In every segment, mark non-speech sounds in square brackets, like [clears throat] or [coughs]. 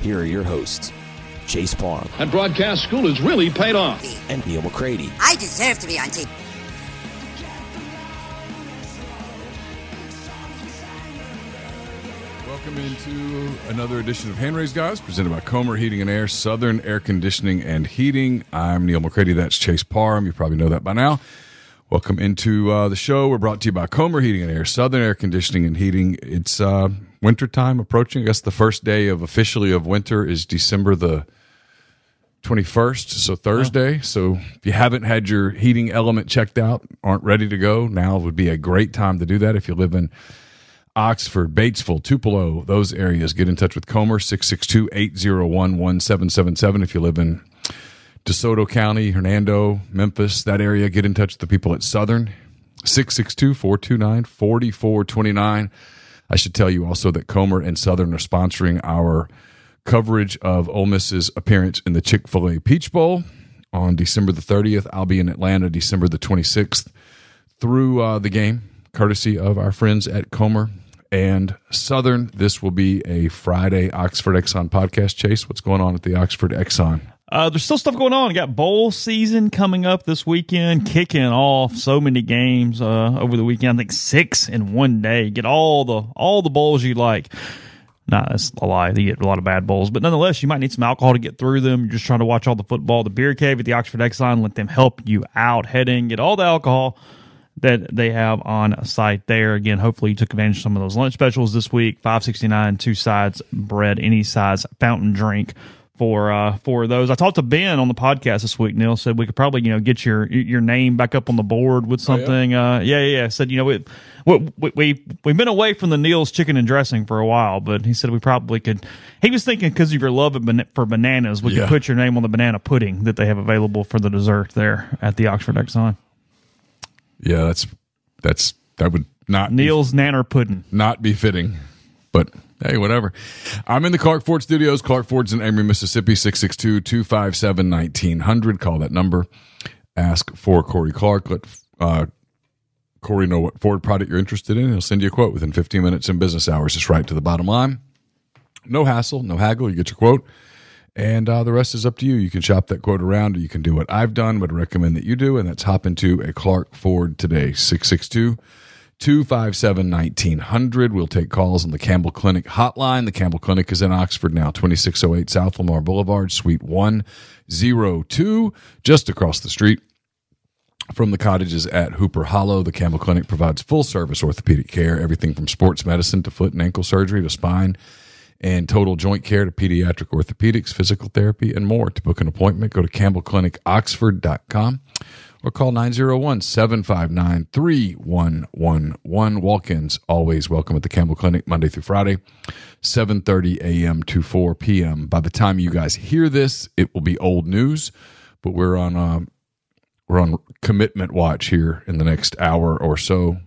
here are your hosts, Chase Parham And broadcast school has really paid off. and Neal McCready. I deserve to be on TV. Welcome into another edition of Hand-Raise Guys, presented by Comer Heating and Air, Southern Air Conditioning and Heating. I'm Neal McCready. That's Chase Parham. You probably know that by now. Welcome into uh, the show. We're brought to you by Comer Heating and Air, Southern Air Conditioning and Heating. It's uh, wintertime approaching. I guess the first day of officially of winter is December the 21st, so Thursday. So if you haven't had your heating element checked out, aren't ready to go, now would be a great time to do that if you live in Oxford, Batesville, Tupelo, those areas. Get in touch with Comer, 662 801 1777. If you live in DeSoto County, Hernando, Memphis, that area, get in touch with the people at Southern, 662 429 4429. I should tell you also that Comer and Southern are sponsoring our coverage of Ole Miss's appearance in the Chick fil A Peach Bowl on December the 30th. I'll be in Atlanta December the 26th through uh, the game, courtesy of our friends at Comer and Southern. This will be a Friday Oxford Exxon podcast. Chase, what's going on at the Oxford Exxon? Uh, there's still stuff going on. You got bowl season coming up this weekend, kicking off so many games uh, over the weekend. I think six in one day. Get all the all the bowls you like. Nah, that's a lie. You get a lot of bad bowls, but nonetheless, you might need some alcohol to get through them. You're just trying to watch all the football. The beer cave at the Oxford Exxon, let them help you out. Head in, get all the alcohol that they have on site there. Again, hopefully you took advantage of some of those lunch specials this week. Five sixty nine, two sides bread, any size fountain drink for uh for those. I talked to Ben on the podcast this week. Neal said we could probably you know get your your name back up on the board with something. Uh, yeah, yeah. Said you know we we we we've been away from the Neal's chicken and dressing for a while, but he said we probably could. He was thinking because of your love for bananas, we Yeah. could put your name on the banana pudding that they have available for the dessert there at the Oxford Exxon. Yeah, that's that's that would not be Neal's Nanner Pudding. not be fitting, but hey, whatever. I'm in the Clark Ford studios. Clark Ford's in Amory, Mississippi, 662 257 1900. Call that number. Ask for Corey Clark. Let uh, Corey know what Ford product you're interested in. He'll send you a quote within 15 minutes in business hours. Just right to the bottom line. No hassle, no haggle. You get your quote. And uh, the rest is up to you. You can shop that quote around, or you can do what I've done, I recommend that you do, and that's hop into a Clark Ford today, 662 257 1900. We'll take calls on the Campbell Clinic hotline. The Campbell Clinic is in Oxford now, 2608 South Lamar Boulevard, Suite 102, just across the street from the cottages at Hooper Hollow. The Campbell Clinic provides full service orthopedic care, everything from sports medicine to foot and ankle surgery to spine and total joint care to pediatric orthopedics, physical therapy, and more. To book an appointment, go to campbellclinicoxford.com or call 901 759 3111. Walk ins always welcome at the Campbell Clinic Monday through Friday, 7.30 a.m. to 4 p.m. By the time you guys hear this, it will be old news, but we're on uh, we're on commitment watch here in the next hour or so.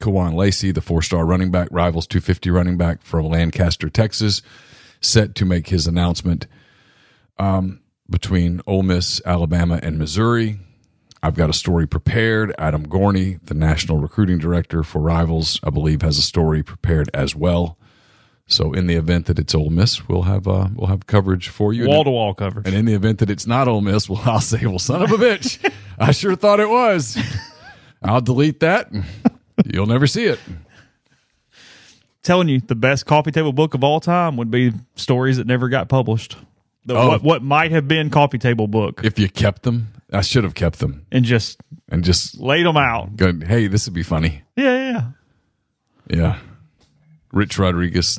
Kewan Lacy, the four star running back, rivals 250 running back from Lancaster, Texas, set to make his announcement um, between Ole Miss, Alabama, and Missouri. I've got a story prepared. Adam Gorney, the national recruiting director for Rivals, I believe, has a story prepared as well. So in the event that it's Ole Miss, we'll have uh, we'll have coverage for you. Wall to wall coverage. And in the event that it's not Ole Miss, well, I'll say, well, son of a bitch, [laughs] I sure thought it was. I'll delete that. You'll never see it. Telling you, the best coffee table book of all time would be stories that never got published. The, Oh. what, what might have been coffee table book, If you kept them, I should have kept them and just and just laid them out. go, hey, this would be funny. Yeah, yeah, yeah. Yeah. Rich Rodriguez,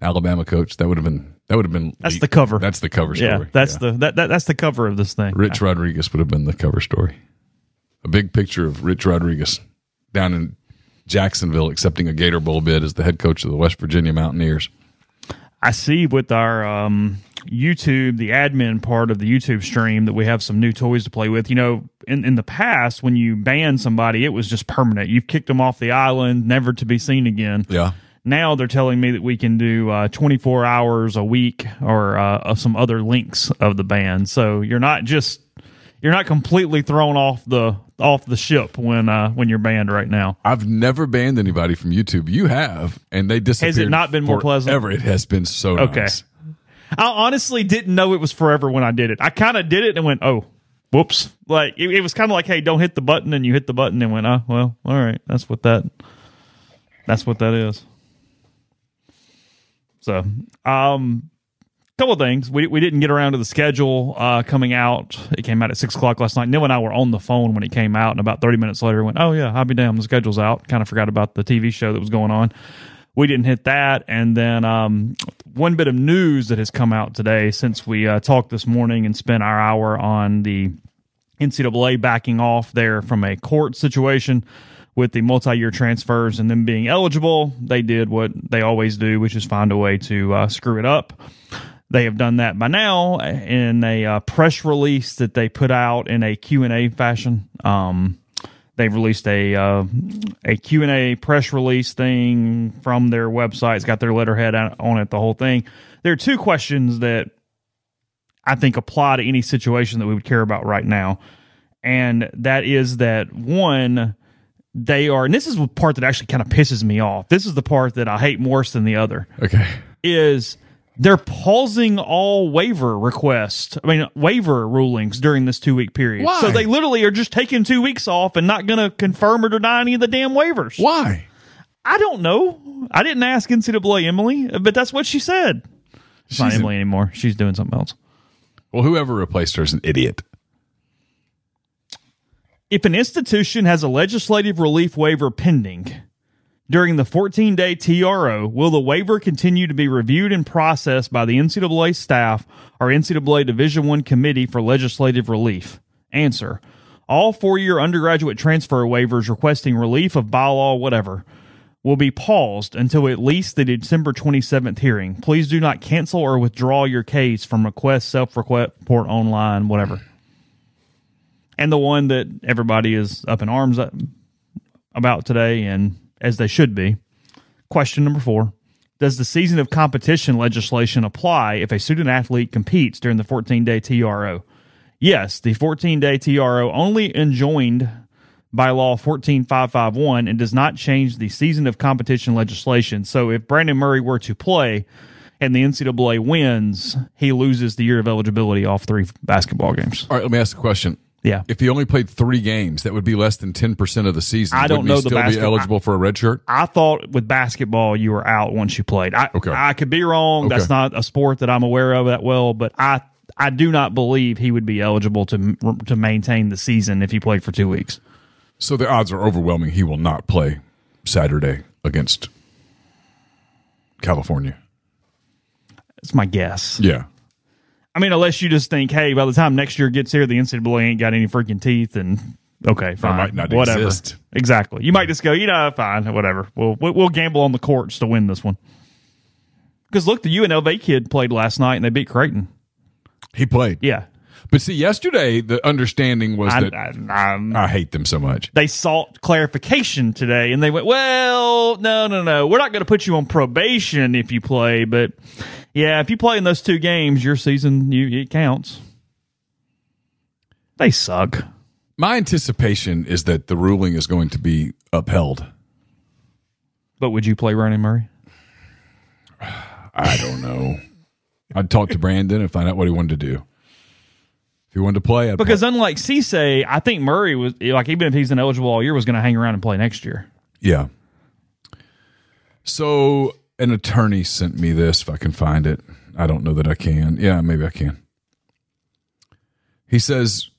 Alabama coach. That would have been that would have been That's the cover. That's the cover story. Yeah, that's the that, that that's the cover of this thing. Rich Rodriguez would have been the cover story. A big picture of Rich Rodriguez down in Jacksonville accepting a Gator Bowl bid as the head coach of the West Virginia Mountaineers. I see with our um, YouTube, the admin part of the YouTube stream, that we have some new toys to play with. You know, in, in the past, when you ban somebody, it was just permanent. You've kicked them off the island, never to be seen again. Yeah. Now they're telling me that we can do uh, 24 hours a week or uh, of some other links of the ban. So you're not just you're not completely thrown off the off the ship when uh, when you're banned right now. I've never banned anybody from YouTube. You have, and they disappeared. Has it not been more pleasant? Ever. It has been so Okay. nice. I honestly didn't know it was forever when I did it. I kind of did it and went, oh, whoops. Like it, it was kind of like, hey, don't hit the button, and you hit the button and went, oh, well, all right, that's what that, that's what that is. So, um, couple things. We we didn't get around to the schedule uh, coming out. It came out at six o'clock last night. Neal and I were on the phone when it came out, and about thirty minutes later, went, oh yeah, I'll be damned, the schedule's out. Kind of forgot about the TV show that was going on we didn't hit that. And then um, one bit of news that has come out today since we uh, talked this morning and spent our hour on the NCAA backing off there from a court situation with the multi-year transfers and them being eligible. They did what they always do, which is find a way to uh, screw it up. They have done that by now in a uh, press release that they put out in a Q&A fashion. Um, they've released a uh, a Q&A press release thing from their website. It's got their letterhead on on it, the whole thing. There are two questions that I think apply to any situation that we would care about right now. And that is that one, they are, and this is the part that actually kind of pisses me off. This is the part that I hate worse than the other Okay. is they're pausing all waiver requests. I mean, waiver rulings during this two week period. Why? So they literally are just taking two weeks off and not going to confirm or deny any of the damn waivers. Why? I don't know. I didn't ask NCAA Emily, but that's what she said. Not She's an- Emily anymore. She's doing something else. Well, whoever replaced her is an idiot. If an institution has a legislative relief waiver pending during the 14 day TRO, will the waiver continue to be reviewed and processed by the NCAA staff or NCAA Division I Committee for Legislative Relief? Answer. All four year undergraduate transfer waivers requesting relief of bylaw whatever will be paused until at least the December 27th hearing. Please do not cancel or withdraw your case from request, self report online, whatever. And the one that everybody is up in arms about today, and as they should be. Question number four Does the season of competition legislation apply if a student athlete competes during the 14 day TRO? Yes, the 14 day TRO only enjoined by law 14551 and does not change the season of competition legislation. So if Brandon Murray were to play and the NCAA wins, he loses the year of eligibility off three basketball games. All right, let me ask a question. Yeah. If he only played three games, that would be less than ten percent of the season. I don't Wouldn't know he the still be basketball- eligible for a red shirt. I thought with basketball you were out once you played. I Okay. I could be wrong. That's Okay. not a sport that I'm aware of that well, but I I do not believe he would be eligible to to maintain the season if he played for two weeks. So the odds are overwhelming he will not play Saturday against California. That's my guess. Yeah. I mean, unless you just think, hey, by the time next year gets here, the NCAA ain't got any freaking teeth, and okay, fine, might not whatever. exist. Exactly. You might just go, you know, fine, whatever. We'll we'll gamble on the courts to win this one. Because look, the UNLV kid played last night and they beat Creighton. He played. Yeah, But see, yesterday the understanding was I, that I, I'm- I hate them so much. they sought clarification today and they went, well, no, no, no. We're not going to put you on probation if you play, but yeah, if you play in those two games, your season, you, it counts. They suck. My anticipation is that the ruling is going to be upheld. But would you play Ronnie Murray? I don't know. I'd talk to Brandon and find out what he wanted to do. If he wanted to play, I'd Because play. unlike Cisse, I think Murray was like even if he's ineligible all year, was going to hang around and play next year. yeah. So an attorney sent me this. If I can find it, I don't know that I can. Yeah, maybe I can. He says,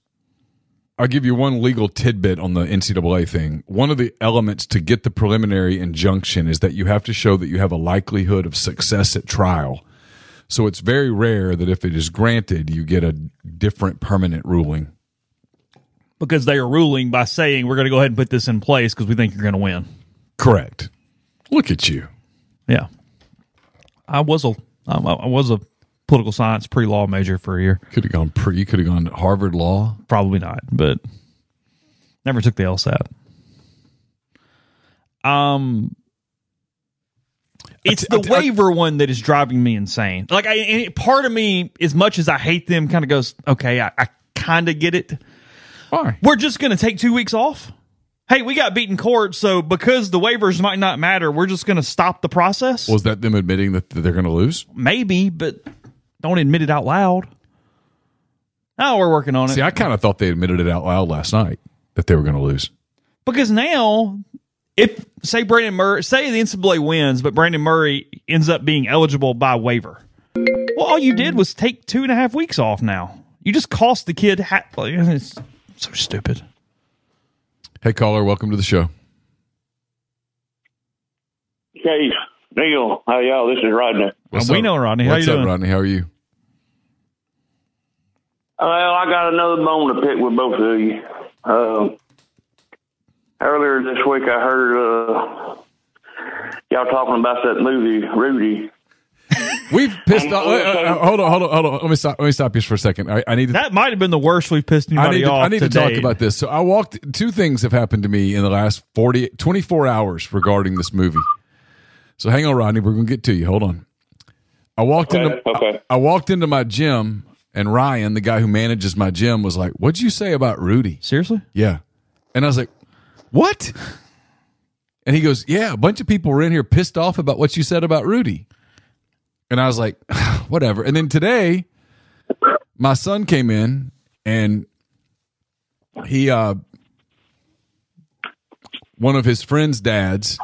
I'll give you one legal tidbit on the NCAA thing. One of the elements to get the preliminary injunction is that you have to show that you have a likelihood of success at trial. So it's very rare that if it is granted, you get a different permanent ruling. Because they are ruling by saying we're going to go ahead and put this in place because we think you're going to win. Correct. Look at you. Yeah, I was a I I was a political science pre law major for a year. Could have gone pre. You could have gone to Harvard Law. Probably not, but never took the LSAT. Um, it's the waiver one that is driving me insane. Like, I and part of me, as much as I hate them, kind of goes, okay, I, I kind of get it. Why? We're just going to take two weeks off. Hey, we got beaten court, so because the waivers might not matter, we're just going to stop the process. Was that them admitting that they're going to lose? Maybe, but don't admit it out loud. Oh, we're working on it. See, I kind of thought they admitted it out loud last night that they were going to lose. Because now, if say Brandon Murray, say the NCAA wins, but Brandon Murray ends up being eligible by waiver, well, all you did was take two and a half weeks off. Now you just cost the kid. Ha- it's so stupid. Hey, caller, welcome to the show. Hey, Neal. How y'all? This is Rodney. What's we up? know, Rodney. How What's you up, doing? Rodney? How are you? Well, I got another bone to pick with both of you. Uh, earlier this week, I heard uh, y'all talking about that movie, Rudy. We've pissed off. uh, uh, hold on, hold on, hold on. Let me stop. Let me stop you for a second. I, I need to. That might have been the worst we've pissed I anybody need, to, off. I need to talk date. about this. So I walked. Two things have happened to me in the last 40, 24 hours regarding this movie. So hang on, Rodney. We're going to get to you. Hold on. I walked Okay, into okay. I, I walked into my gym, and Ryan, the guy who manages my gym, was like, "What'd you say about Rudy?" Seriously? Yeah, and I was like, "What?" And he goes, "Yeah, a bunch of people were in here pissed off about what you said about Rudy." And I was like, [sighs] "Whatever." And then today, my son came in and he uh one of his friends' dads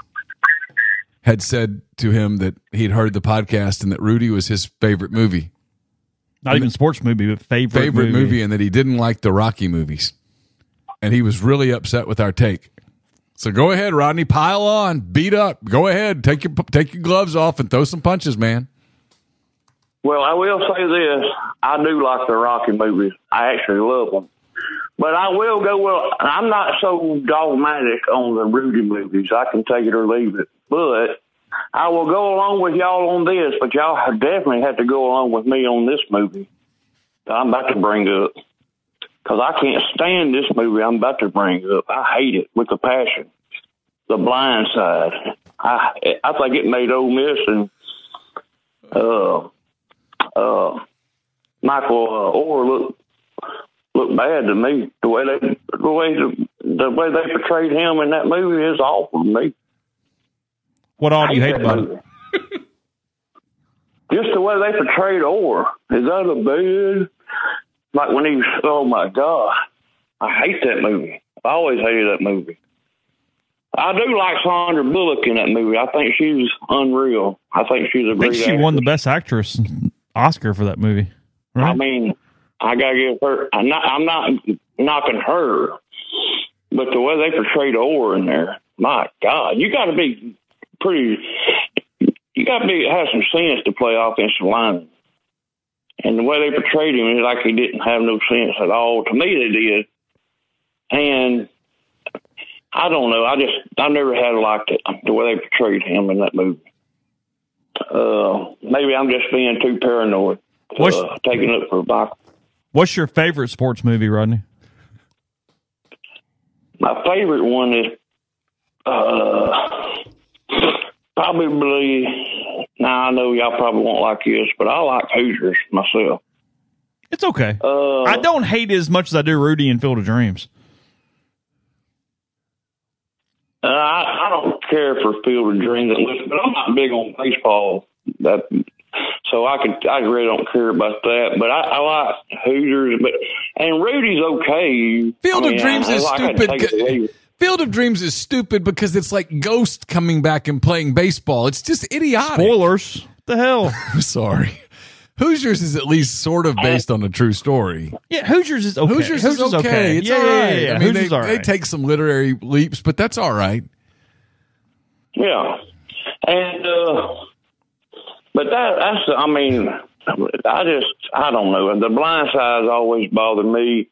had said to him that he'd heard the podcast and that Rudy was his favorite movie. Not even sports movie, but favorite, Favorite movie. and that he didn't like the Rocky movies. And he was really upset with our take. So go ahead, Rodney, pile on, beat up. Go ahead, take your take your gloves off and throw some punches, man. Well, I will say this: I do like the Rocky movies. I actually love them. But I will go. Well, I'm not so dogmatic on the Rudy movies. I can take it or leave it. But I will go along with y'all on this. But y'all definitely have to go along with me on this movie I'm about to bring up because I can't stand this movie. I'm about to bring up. I hate it with a passion. The Blind Side. I I think it made Ole Miss and uh uh, Michael uh, Oher looked look bad to me. The way they the way the, the way they portrayed him in that movie is awful to me. What all do you hate about it? Just the way they portrayed Oher. Is that a bad? Like when he was, oh my God. I hate that movie. I always hated that movie. I do like Sandra Bullock in that movie. I think she's unreal. I think she's a I great think she won the best actress Oscar for that movie. Right? I mean, I gotta give her. I'm not. I'm not knocking her, but the way they portrayed Oher in there, my God, you got to be pretty. You got to be have some sense to play offensive line. And the way they portrayed him, it's like he didn't have no sense at all. To me, they did. And I don't know. I just I never had liked it the way they portrayed him in that movie uh, maybe I'm just being too paranoid, What's, uh, taking it for a bike. What's your favorite sports movie, Rodney? My favorite one is uh, probably. Now I know y'all probably won't like this, but I like Hoosiers myself. It's okay. Uh, I don't hate it as much as I do Rudy and Field of Dreams. Uh, I, I, don't care for Field of Dreams, but I'm not big on baseball. That so I could I really don't care about that. But I, I like Hoosiers, but and Rudy's okay. Field I of Dreams I, is I stupid. take. Field of Dreams is stupid because it's like Ghost coming back and playing baseball. It's just idiotic. Spoilers. What the hell? [laughs] I'm sorry. Hoosiers is at least sort of based on a true story. Yeah, Hoosiers is okay. Hoosiers, is okay. It's yeah, all yeah. Yeah, yeah. I mean, Hoosiers they, all they take some literary leaps, but that's all right. Yeah, and uh, but that that's I mean I just I don't know the blind side's always bothered me,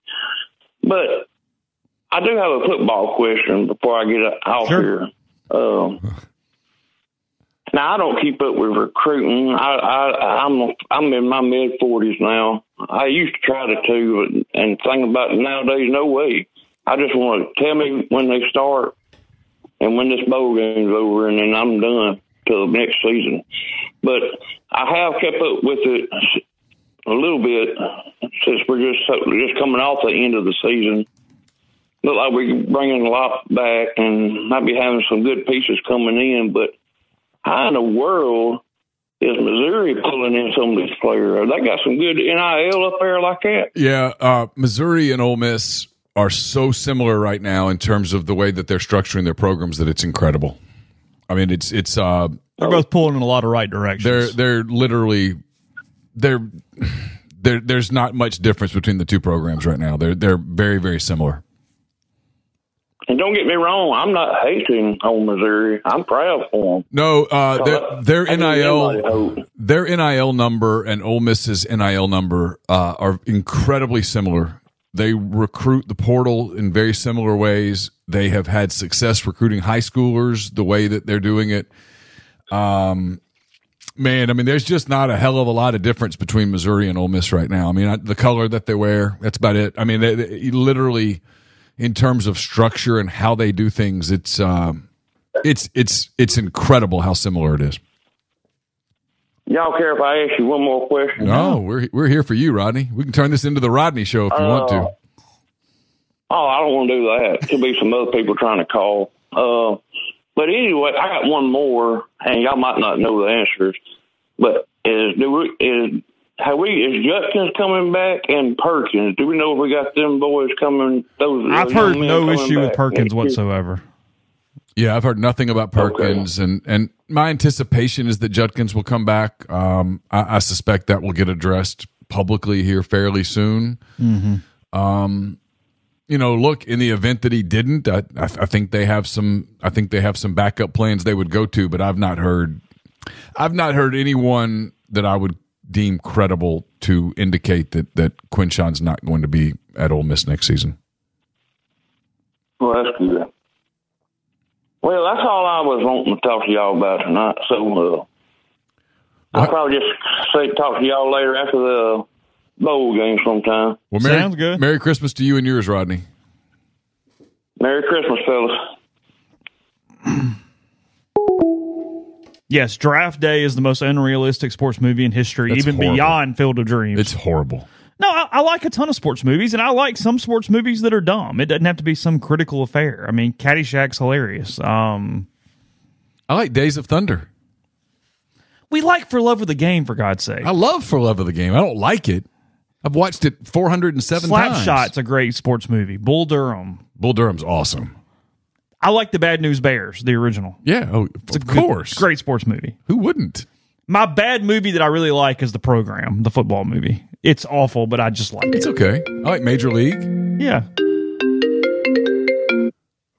but I do have a football question before I get off Sure. here. Um, now I don't keep up with recruiting. I, I I'm I'm in my mid forties now. I used to try to too, but, and think about it nowadays, no way. I just want to tell me when they start and when this bowl game's over, and then I'm done till next season. But I have kept up with it a little bit since we're just just coming off the end of the season. Look like we're bringing a lot back, and might be having some good pieces coming in. But how in the world is Missouri pulling in some of these players? They got some good NIL up there like that. Yeah, uh, Missouri and Ole Miss are so similar right now in terms of the way that they're structuring their programs that it's incredible. I mean, it's it's uh, They're both pulling in a lot of right directions. they're they're literally they're there. There's not much difference between the two programs right now. They're they're very very similar. And don't get me wrong, I'm not hating on Missouri. I'm proud for them. No, uh, their their I give them NIL their NIL number and Ole Miss's NIL number uh, are incredibly similar. They recruit the portal in very similar ways. They have had success recruiting high schoolers the way that they're doing it. Um, man, I mean, there's just not a hell of a lot of difference between Missouri and Ole Miss right now. I mean, I, the color that they wear, that's about it. I mean, they, they- literally, in terms of structure and how they do things, it's um, it's it's it's incredible how similar it is. Y'all care if I ask you one more question? No, we're we're here for you, Rodney. We can turn this into the Rodney show if you want to. Oh, I don't want to do that. Could be some other people trying to call. Uh, but anyway, I got one more, and y'all might not know the answers. But is do we is have we is Judkins coming back and Perkins? Do we know if we got them boys coming? Those I've those heard no coming issue with Perkins next year? whatsoever. Yeah, I've heard nothing about Perkins, and and my anticipation is that Judkins will come back. Um, I, I suspect that will get addressed publicly here fairly soon. Um, you know, look in the event that he didn't, I, I, I think they have some. I think they have some backup plans they would go to, but I've not heard. I've not heard anyone that I would deem credible to indicate that that Quinshon's not going to be at Ole Miss next season. Well, that's good. Well, that's all I was wanting to talk to y'all about tonight. So uh, I'll probably just say talk to y'all later after the bowl game sometime. Well, Merry, Sounds good. Merry Christmas to you and yours, Rodney. Merry Christmas, fellas. Yes, Draft Day is the most unrealistic sports movie in history, That's even horrible. beyond Field of Dreams. It's horrible. No, I, I like a ton of sports movies, and I like some sports movies that are dumb. It doesn't have to be some critical affair. I mean, Caddyshack's hilarious. Um, I like Days of Thunder. we like For Love of the Game, for God's sake. I love For Love of the Game. I don't like it. I've watched it 407 times. Slapshot's a great sports movie. Bull Durham. Bull Durham's awesome. I like the Bad News Bears, the original. Yeah, oh, It's of good- course. great sports movie. Who wouldn't? My bad movie that I really like is the program, the football movie. It's awful, but I just like It's it. okay. I like Major League, Yeah.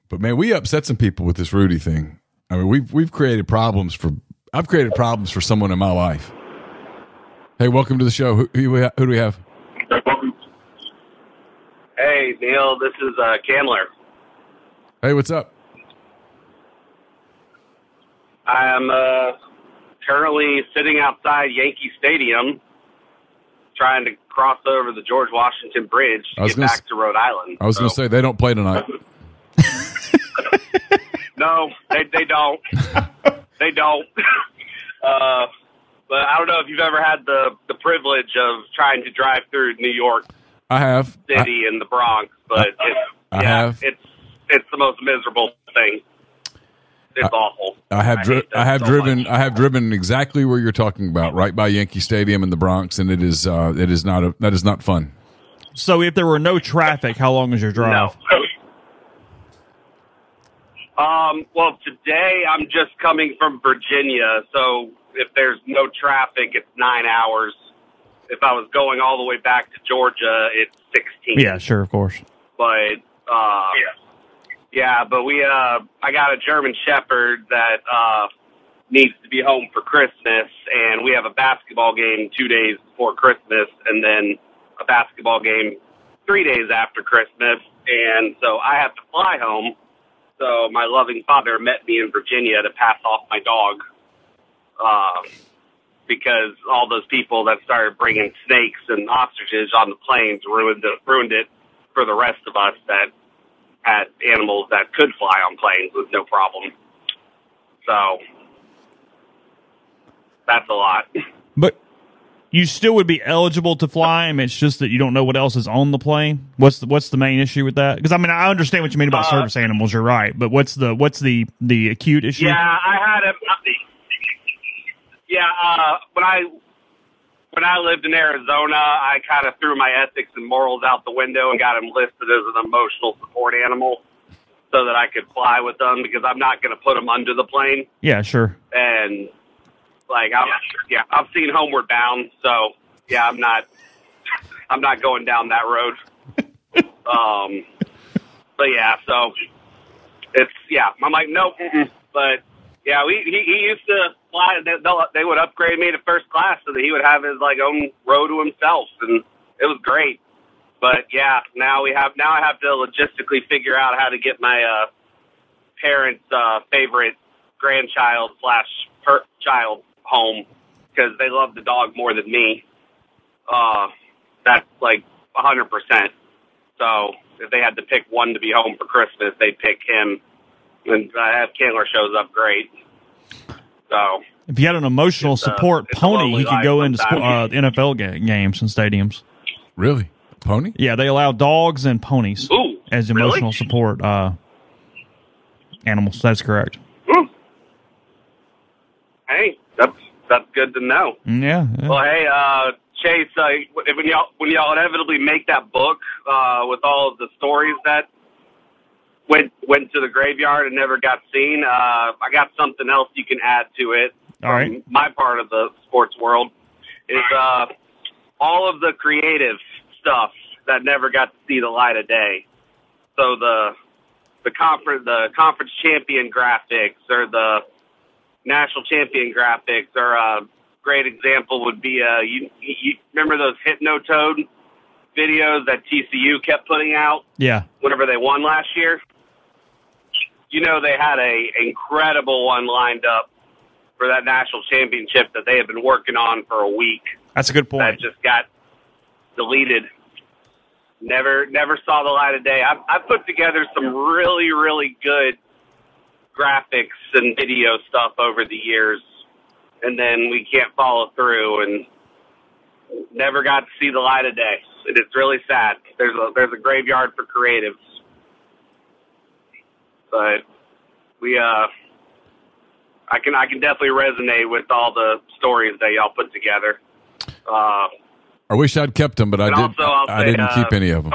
but man, we upset some people with this Rudy thing. I mean, we've we've created problems for. I've created problems for someone in my life. Hey, welcome to the show. Who, who, who do we have? Hey, Neal, this is uh, Candler. Hey, what's up? I'm uh, currently sitting outside Yankee Stadium trying to cross over the George Washington Bridge I to get back s- to Rhode Island. I was going to say they don't play tonight. [laughs] No, they, they don't. they don't. [laughs] uh, but I don't know if you've ever had the, the privilege of trying to drive through New York I have. I, City and the Bronx, but it's, I yeah, have. it's it's the most miserable thing. It's awful. I have dri- hate that I have so driven much. I have driven exactly where you're talking about, right by Yankee Stadium in the Bronx, and it is uh, it is not a that is not fun. So if there were no traffic, how long is your drive? No. [laughs] Um, well, today I'm just coming from Virginia, so if there's no traffic, it's nine hours. If I was going all the way back to Georgia, it's 16. Yeah, sure, of course. But, uh, yeah, but we, uh, I got a German Shepherd that, uh, needs to be home for Christmas, and we have a basketball game two days before Christmas, and then a basketball game three days after Christmas, and so I have to fly home. So my loving father met me in Virginia to pass off my dog, uh, because all those people that started bringing snakes and ostriches on the planes ruined it, ruined it for the rest of us that had animals that could fly on planes with no problem. So that's a lot. But you still would be eligible to fly him. It's just that you don't know what else is on the plane. What's the what's the main issue with that? Because I mean, I understand what you mean about Uh, service animals. You're right, but what's the what's the the acute issue? Yeah, I had a. Yeah, uh, when I when I lived in Arizona, I kind of threw my ethics and morals out the window and got him listed as an emotional support animal, so that I could fly with them because I'm not going to put them under the plane. Yeah, sure. And like, I, yeah, I've seen Homeward Bound, so yeah, I'm not I'm not going down that road. [laughs] um, but yeah, so it's yeah. I'm like, nope. But yeah, we he, he used to fly. They, they'll- would upgrade me to first class so that he would have his like own row to himself, and it was great. But yeah, now we have now I have to logistically figure out how to get my uh, parents' uh, favorite grandchild slash per- child home because they love the dog more than me. Uh, that's like a hundred percent. So if they had to pick one to be home for Christmas, they'd pick him. And uh, if Candler shows up, great. So If you had an emotional support it's a pony, lonely he could go into spo- uh. NFL ga- games and stadiums. Really, pony? Yeah, they allow dogs and ponies Ooh, as really? emotional support uh, animals. That's correct. hey, that's that's good to know. Mm, Yeah. yeah. Well, hey, uh, Chase, uh, when y'all when y'all inevitably make that book uh, with all of the stories that went went to the graveyard and never got seen, uh, I got something else you can add to it. All right. My part of the sports world is uh, all of the creative stuff that never got to see the light of day. So the the conference the conference champion graphics or the national champion graphics or a great example would be uh you, you remember those hypnotoad videos that TCU kept putting out yeah. whenever they won last year you know they had a incredible one lined up for that national championship that they had been working on for a week That's a good point. that just got deleted. Never, never saw the light of day. I've, I've put together some really, really good graphics and video stuff over the years, and then we can't follow through and never got to see the light of day. It is really sad. There's a there's a graveyard for creatives, but we uh. I can I can definitely resonate with all the stories that y'all put together. Uh, I wish I'd kept them, but I did. also, I say, didn't uh, keep any of them.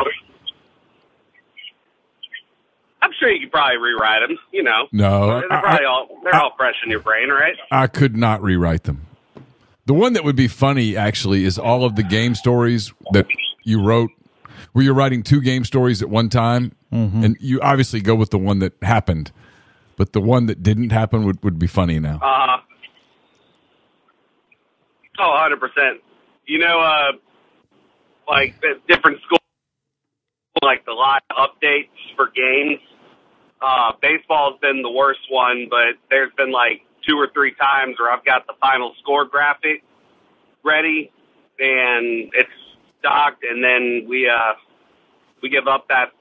I'm sure you could probably rewrite them. You know, No, they're I- probably I- all they're all fresh in your brain, right? I could not rewrite them. The one that would be funny actually is all of the game stories that you wrote where you're writing two game stories at one time and you obviously go with the one that happened. But the one that didn't happen would, would be funny now. Uh, oh, 100 percent. You know, uh, like the different schools, like the live updates for games. Uh, baseball's been the worst one, but there's been like two or three times where I've got the final score graphic ready and it's docked and then we uh, we give up that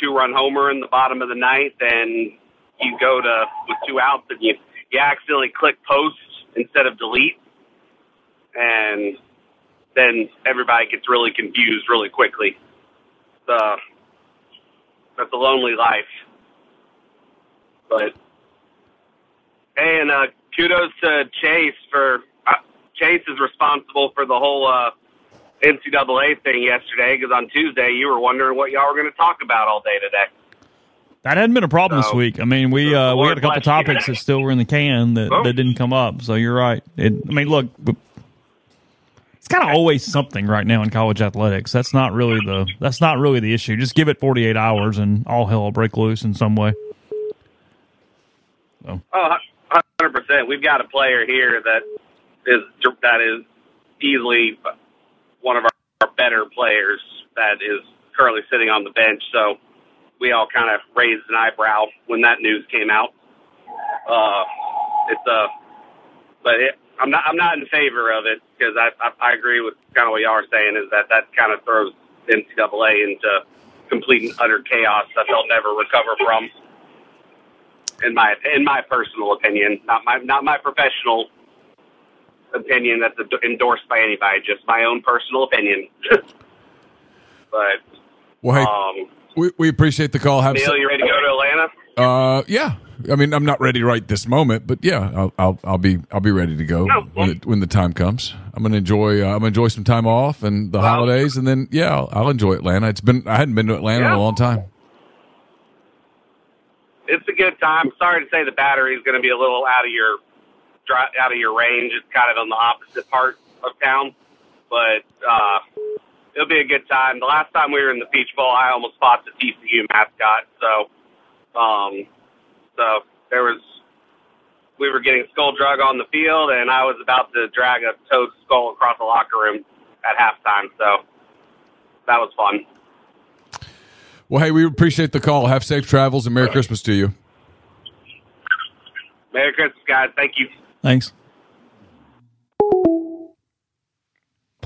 two run homer in the bottom of the ninth, and you go to with two outs, and you you accidentally click post instead of delete, and then everybody gets really confused really quickly. The that's a lonely life, but hey, and uh, kudos to Chase for uh, Chase is responsible for the whole uh, NCAA thing yesterday because on Tuesday you were wondering what y'all were going to talk about all day today. That hadn't been a problem this week. I mean, we uh, we had a couple topics that still were in the can that, Oh. that didn't come up. So you're right. It, I mean, look, it's kind of always something right now in college athletics. That's not really the that's not really the issue. Just give it 48 hours and all hell will break loose in some way. Oh, 100 percent. We've got a player here that is that is easily one of our, our better players that is currently sitting on the bench. So we all kind of raised an eyebrow when that news came out. Uh, it's a, but it, I'm not I'm not in favor of it because I, I I agree with kind of what y'all are saying is that that kind of throws NCAA into complete and utter chaos that they'll never recover from in my in my personal opinion, not my not my professional opinion that's endorsed by anybody, just my own personal opinion. [laughs] but Well, hey, um, we, we appreciate the call. Have Neal, some- you ready to go to Atlanta? uh, yeah. I mean, I'm not ready right this moment, but yeah, I'll I'll, I'll be I'll be ready to go No, when, well- the, when the time comes. I'm gonna enjoy uh, I'm gonna enjoy some time off and the Well- holidays, and then yeah, I'll, I'll enjoy Atlanta. It's been I hadn't been to Atlanta in a long time. It's a good time. Sorry to say the battery is going to be a little out of your dri- out of your range. It's kind of on the opposite part of town, but uh, it'll be a good time. The last time we were in the Peach Bowl, I almost fought the TCU mascot. So, um, so there was we were getting skull drug on the field, and I was about to drag a toad skull across the locker room at halftime. So that was fun. Well, hey, we appreciate the call. Have safe travels and Merry Christmas to you. Merry Christmas, guys. Thank you. Thanks.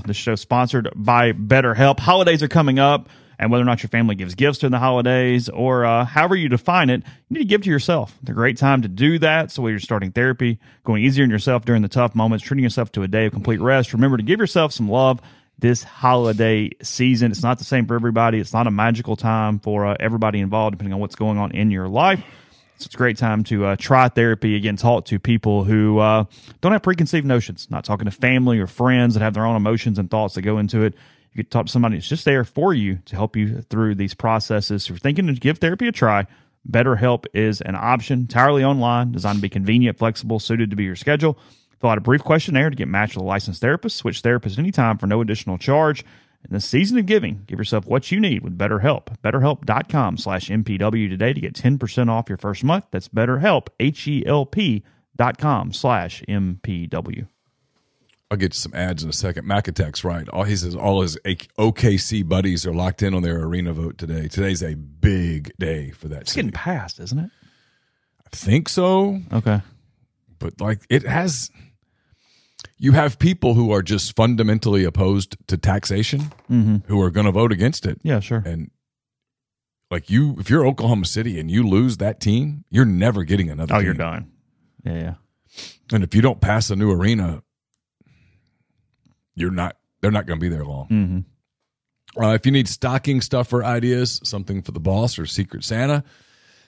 The show sponsored by BetterHelp. Holidays are coming up, and whether or not your family gives gifts during the holidays or uh, however you define it, you need to give to yourself. It's a great time to do that. So, whether you're starting therapy, going easier on yourself during the tough moments, treating yourself to a day of complete rest, remember to give yourself some love this holiday season. It's not the same for everybody. It's not a magical time for uh, everybody involved, depending on what's going on in your life. So it's a great time to uh, try therapy again, talk to people who uh, don't have preconceived notions, not talking to family or friends that have their own emotions and thoughts that go into it. You could talk to somebody that's just there for you to help you through these processes. If you're thinking to give therapy a try, BetterHelp is an option, entirely online, designed to be convenient, flexible, suited to be your schedule. Fill out a brief questionnaire to get matched with a licensed therapist. Switch therapists anytime for no additional charge. In the season of giving, give yourself what you need with BetterHelp. BetterHelp.com slash MPW today to get 10% off your first month. That's BetterHelp, H-E-L-P dot com slash MPW. I'll get you some ads in a second. Mac Attack's right. All he says, all his OKC buddies are locked in on their arena vote today. Today's a big day for that. It's City. getting passed, isn't it? I think so, Okay. but like it has. You have people who are just fundamentally opposed to taxation, who are going to vote against it. Yeah, sure. And like you, if you're Oklahoma City and you lose that team, you're never getting another. Oh, team. you're done. Yeah, yeah. And if you don't pass a new arena, you're not. They're not going to be there long. Mm-hmm. Uh, if you need stocking stuffer ideas, something for the boss or Secret Santa,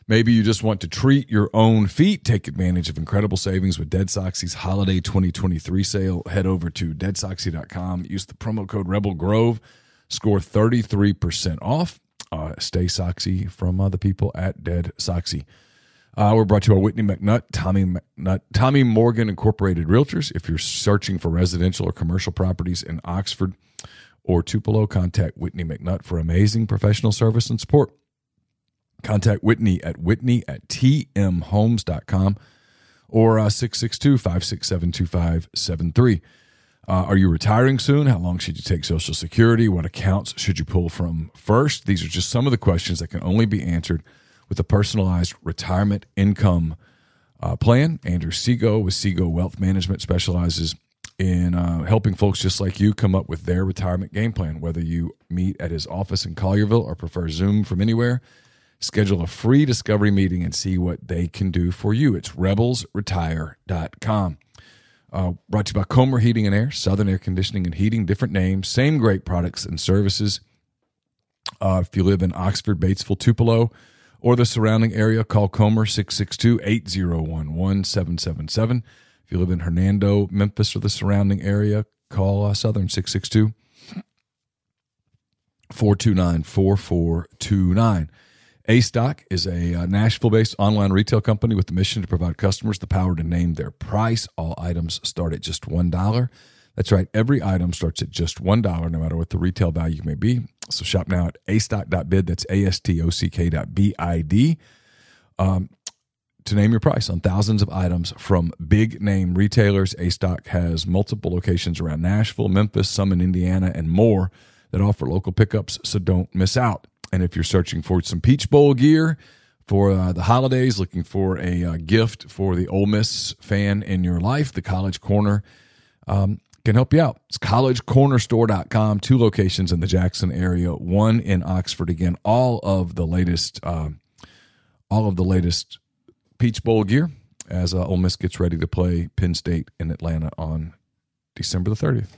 maybe you just want to treat your own feet. Take advantage of incredible savings with Dead Soxy's holiday 2023 sale. Head over to deadsoxy.com. Use the promo code Rebel Grove. Score 33% off. Uh, stay Soxy from uh, the people at Dead Soxy. Uh, we're brought to you by Whitney McNutt, Tommy McNutt, Tommy Morgan Incorporated Realtors. If you're searching for residential or commercial properties in Oxford or Tupelo, contact Whitney McNutt for amazing professional service and support. Contact Whitney at whitney at tmhomes.com or uh, 662 567 2573. Uh, Are you retiring soon? How long should you take Social Security? What accounts should you pull from first? These are just some of the questions that can only be answered with a personalized retirement income uh, plan. Andrew Sego with Sego Wealth Management specializes in uh, helping folks just like you come up with their retirement game plan. Whether you meet at his office in Collierville or prefer Zoom from anywhere, schedule a free discovery meeting and see what they can do for you. It's rebelsretire.com. Uh, brought to you by Comer Heating and Air, Southern Air Conditioning and Heating, different names, same great products and services. Uh, if you live in Oxford, Batesville, Tupelo, or the surrounding area, call Comer 662 8011 777. If you live in Hernando, Memphis, or the surrounding area, call uh, Southern 662 429 4429. A Stock is a uh, Nashville based online retail company with the mission to provide customers the power to name their price. All items start at just $1. That's right, every item starts at just $1, no matter what the retail value may be. So shop now at astock.bid. That's A S T O C K dot B I D. Um, to name your price on thousands of items from big name retailers. A Stock has multiple locations around Nashville, Memphis, some in Indiana, and more that offer local pickups, so don't miss out. And if you're searching for some Peach Bowl gear for uh, the holidays, looking for a uh, gift for the Ole Miss fan in your life, the College Corner um, can help you out. It's collegecornerstore.com, two locations in the Jackson area, one in Oxford. Again, all of the latest, um, all of the latest Peach Bowl gear as uh, Ole Miss gets ready to play Penn State in Atlanta on December the 30th.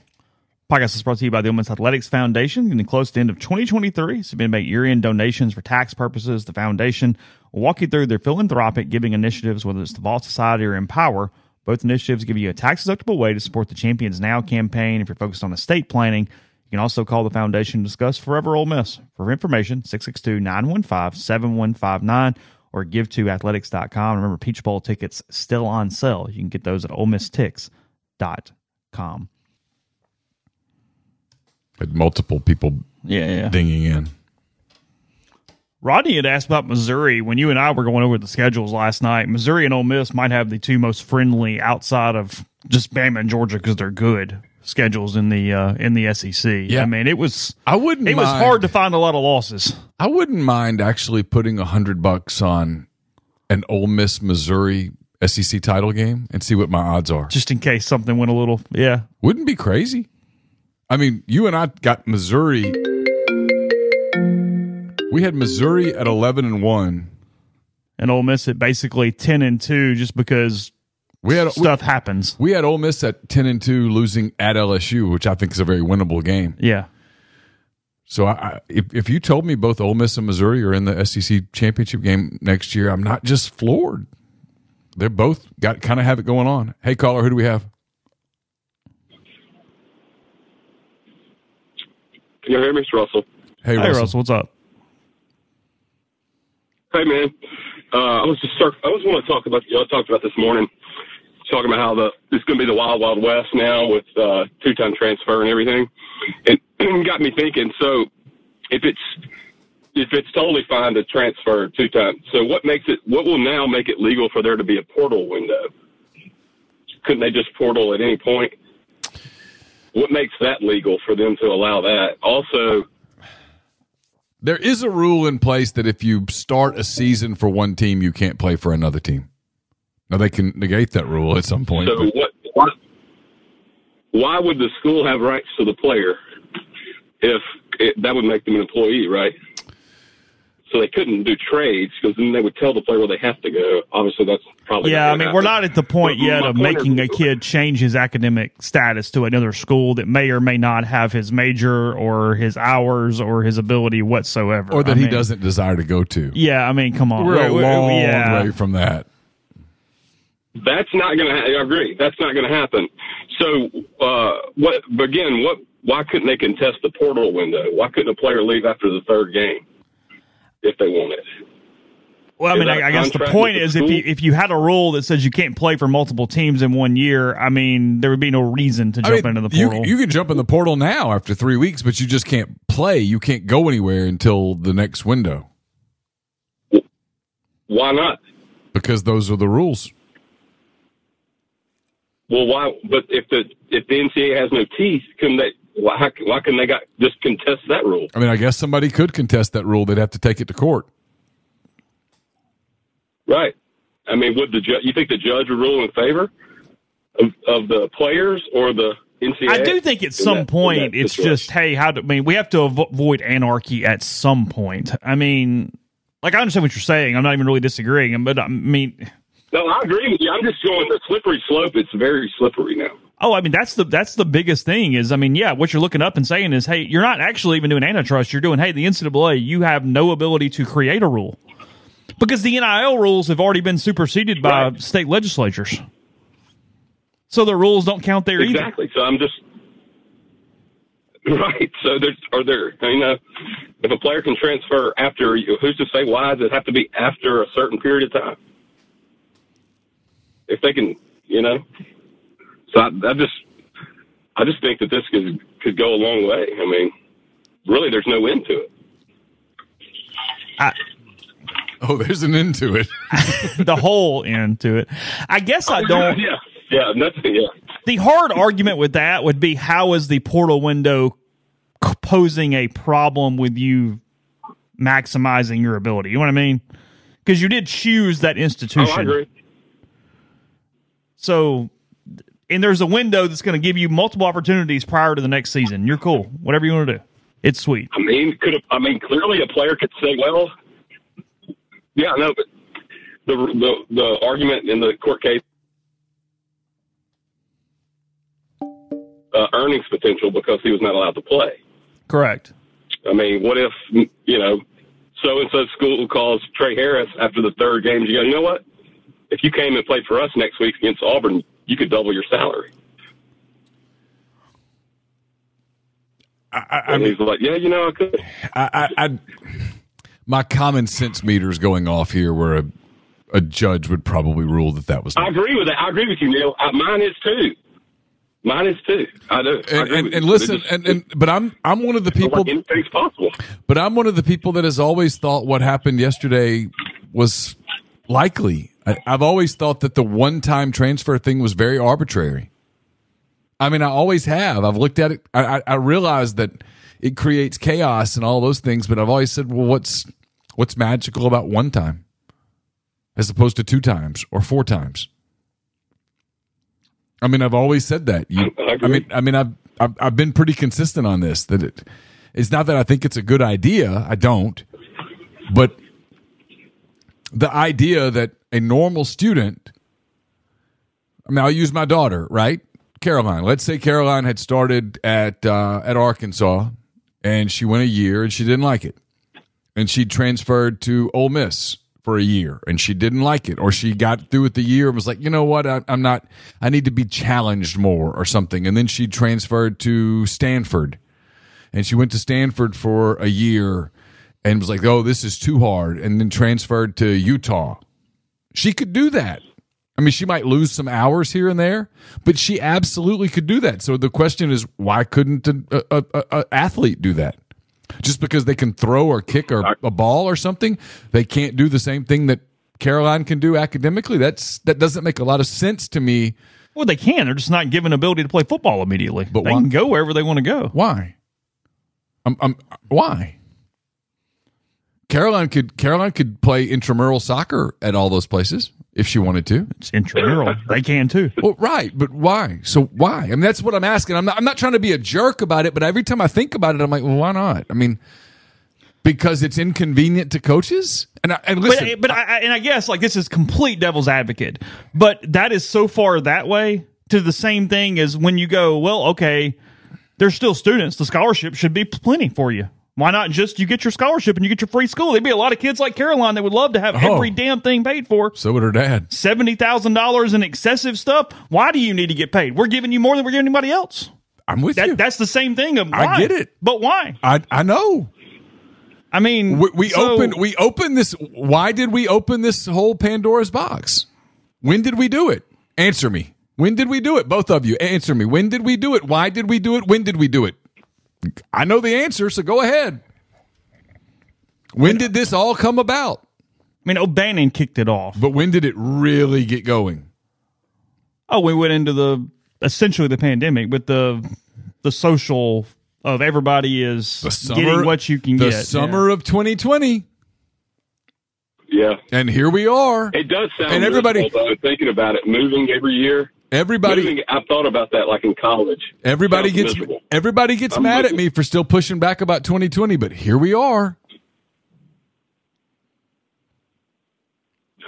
Podcast is brought to you by the Miss Athletics Foundation. Getting close to the end of 2023, so been make year-end donations for tax purposes. The foundation will walk you through their philanthropic giving initiatives, whether it's the Vault Society or Empower. Both initiatives give you a tax-deductible way to support the Champions Now campaign. If you're focused on estate planning, you can also call the foundation to discuss Forever Ole Miss. For information, 662-915-7159 or give to athletics.com. Remember, Peach Bowl tickets still on sale. You can get those at OleMissTix.com. Had multiple people Yeah, yeah. dinging in. Rodney had asked about Missouri when you and I were going over the schedules last night. Missouri and Ole Miss might have the two most friendly outside of just Bama and Georgia because they're good schedules in the uh, in the SEC. Yeah. I mean it was I wouldn't. it was hard to find a lot of losses. I wouldn't mind actually putting a hundred bucks on an Ole Miss Missouri SEC title game and see what my odds are. just in case something went a little. Yeah, Wouldn't be crazy. I mean, you and I got Missouri. We had Missouri at eleven and one. and Ole Miss at basically ten and two, just because We had we, stuff happens. we had Ole Miss at ten and two, losing at LSU, which I think is a very winnable game. Yeah, So, I, I, if if you told me both Ole Miss and Missouri are in the SEC championship game next year, I'm not just floored. They're both got kind of have it going on. Hey, caller, who do we have? Can you hear me, Mr. Russell? Hey, hey Russell. Russell, what's up? Hey, man. Uh, I was just start, I was want to talk about y'all talked about this morning, talking about how the it's going to be the wild wild west now with uh, two time transfer and everything. It, [clears throat] it got me thinking. So if it's if it's totally fine to transfer two times, so what makes it? What will now make it legal for there to be a portal window? Couldn't they just portal at any point? What makes that legal for them to allow that? Also, There is a rule in place that if you start a season for one team, you can't play for another team. Now they can negate that rule at some point. So but- what, what? Why would the school have rights to the player if it, that would make them an employee, right? So they couldn't do trades because then they would tell the player where they have to go. Obviously, that's probably Yeah, I gonna mean, we're not at the point But yet of point making a kid change his academic status to another school that may or may not have his major or his hours or his ability whatsoever. or that I he mean, doesn't desire to go to. Yeah, I mean, come on. We're a We- we- long yeah. way from that. That's not going to. Ha- I agree. That's not going to happen. So, uh, what? Again, what? Why couldn't they contest the portal window? Why couldn't a player leave after the third game if they want it. Well, I mean, I, a I, I guess the point with the is if you if you had a rule that says you can't play for multiple teams in one year, I mean, there would be no reason to I jump mean, into the you, portal. you can jump in the portal now after three weeks, but you just can't play. You can't go anywhere until the next window Why not? because those are the rules. Well, why? But if the if the NCAA has no teeth, can they? Why? how- Why can they got just contest that rule? I mean, I guess somebody could contest that rule. They'd have to take it to court. Right. I mean, would the ju- you think the judge would rule in favor of, of the players or the NCAA? I do think at some that- point it's situation? just hey, how do I mean we have to avoid anarchy at some point. I mean, like I understand what you're saying. I'm not even really disagreeing, but I mean, No, I agree with you. I'm just going the slippery slope. It's very slippery now. Oh, I mean that's the that's the biggest thing is I mean, yeah, what you're looking up and saying is hey, you're not actually even doing antitrust. You're doing hey, the NCAA, you have no ability to create a rule. Because the NIL rules have already been superseded by Right. state legislatures. So the rules don't count there either. Exactly. So I'm just right. So there's are there you uh, know if a player can transfer after who's to say why does it have to be after a certain period of time? If they can, you know. So I, I just I just think that this could could go a long way. I mean, really, there's no end to it. Oh, there's an end to it. [laughs] the whole end to it. I guess I don't. Yeah, yeah, nothing. Yeah. The hard argument with that would be how is the portal window posing a problem with you maximizing your ability? You know what I mean? Because you did choose that Oh, institution. I agree. So, and there's a window that's going to give you multiple opportunities prior to the next season. You're cool. Whatever you want to do. It's sweet. I mean, could I mean, clearly a player could say, well, yeah, no, but the the the argument in the court case, uh, earnings potential because he was not allowed to play. Correct. I mean, what if you know, so and so school calls Trey Harris after the third game? You go, you know what? If you came and played for us next week against Auburn, you could double your salary. I, I, I And mean, he's like, yeah, you know, I could. I, I, I, my common sense meter is going off here, where a, a judge would probably rule that that was. I agree with that. I agree with you, Neal. Uh, mine is too. Mine is too. I do. And, and, and listen, just- and, and but I'm I'm one of the people, like anything's possible. but I'm one of the people that has always thought what happened yesterday was likely. I, I've always thought that the one time transfer thing was very arbitrary. I mean, I always have. I've looked at it. I, I, I realize that it creates chaos and all those things, but I've always said, well, what's what's magical about one time as opposed to two times or four times? I mean, I've always said that. You, I. I mean, I mean, I've, I've I've been pretty consistent on this. That it, it's not that I think it's a good idea. I don't, but the idea that a normal student. I mean, I'll use my daughter, right? Caroline. Let's say Caroline had started at uh, at Arkansas, and she went a year and she didn't like it, and she transferred to Ole Miss for a year and she didn't like it, or she got through with the year and was like, you know what, I, I'm not. I need to be challenged more or something, and then she transferred to Stanford, and she went to Stanford for a year and was like, oh, this is too hard, and then transferred to Utah. She could do that. I mean, she might lose some hours here and there, but she absolutely could do that. So the question is, why couldn't an a, a, a athlete do that? Just because they can throw or kick or a ball or something, they can't do the same thing that Caroline can do academically. That's that doesn't make a lot of sense to me. Well, they can. They're just not given ability to play football immediately. But they why- can go wherever they want to go. Why? I'm, I'm, why? Caroline could Caroline could play intramural soccer at all those places if she wanted to. It's intramural. they can too. [laughs] Well, right, but why? So why? I mean, that's what I'm asking. I'm not. I'm not trying to be a jerk about it, but every time I think about it, I'm like, well, why not? I mean, because it's inconvenient to coaches. And I, and listen, but but I, I- and I guess like this is complete devil's advocate, but that is so far that way to the same thing as when you go, well, okay, there's still students. The scholarship should be plenty for you. Why not just you get your scholarship and you get your free school? There'd be a lot of kids like Caroline that would love to have Oh. every damn thing paid for. so would her dad. Seventy thousand dollars in excessive stuff. Why do you need to get paid? We're giving you more than we're giving anybody else. I'm with you. That, that's the same thing. Of I get it. but why? I I know. I mean, We, we so- opened we opened this. Why did we open this whole Pandora's box? When did we do it? Answer me. When did we do it? Both of you, answer me. When did we do it? Why did we do it? When did we do it? I know the answer, so go ahead. When did this all come about? I mean, O'Bannon kicked it off. But when did it really get going? Oh, we went into the essentially the pandemic, but the the social of everybody is The summer, getting what you can the get. summer of 2020, Yeah, and here we are. it does sound. And everybody- though, thinking about it, moving every year. Everybody, I've thought about that, like in college. everybody Sounds gets miserable. everybody gets I'm mad at me for still pushing back about 2020, but here we are.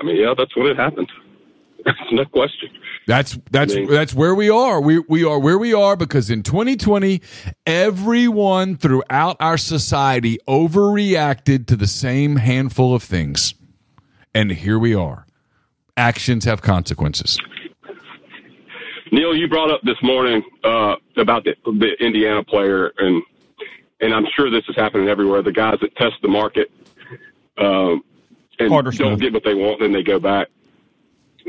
I mean, yeah, that's what it happened. [laughs] no question. That's that's Me. that's where we are. We we are where we are because in 2020, everyone throughout our society overreacted to the same handful of things. And here we are. Actions have consequences. Neal, you brought up this morning uh, about the, the Indiana player, and and I'm sure this is happening everywhere. The guys that test the market um, and Carter don't Smith. get what they want, then they go back.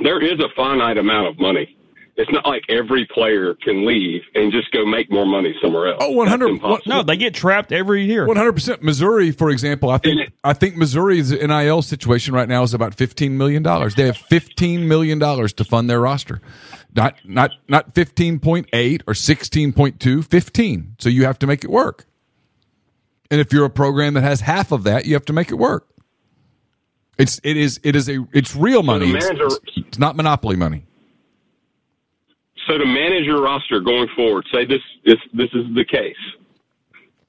There is a finite amount of money. It's not like every player can leave and just go make more money somewhere else. Oh, 100 That's. No, they get trapped every year. One hundred percent. Missouri, for example, I think I think Missouri's NIL situation right now is about fifteen million dollars. They have fifteen million dollars to fund their roster, not not not fifteen point eight or sixteen point two. Fifteen. So you have to make it work. And if you're a program that has half of that, you have to make it work. It's it is it is a it's real money. It's, manager- it's not monopoly money. So to manage your roster going forward, say this this this is the case,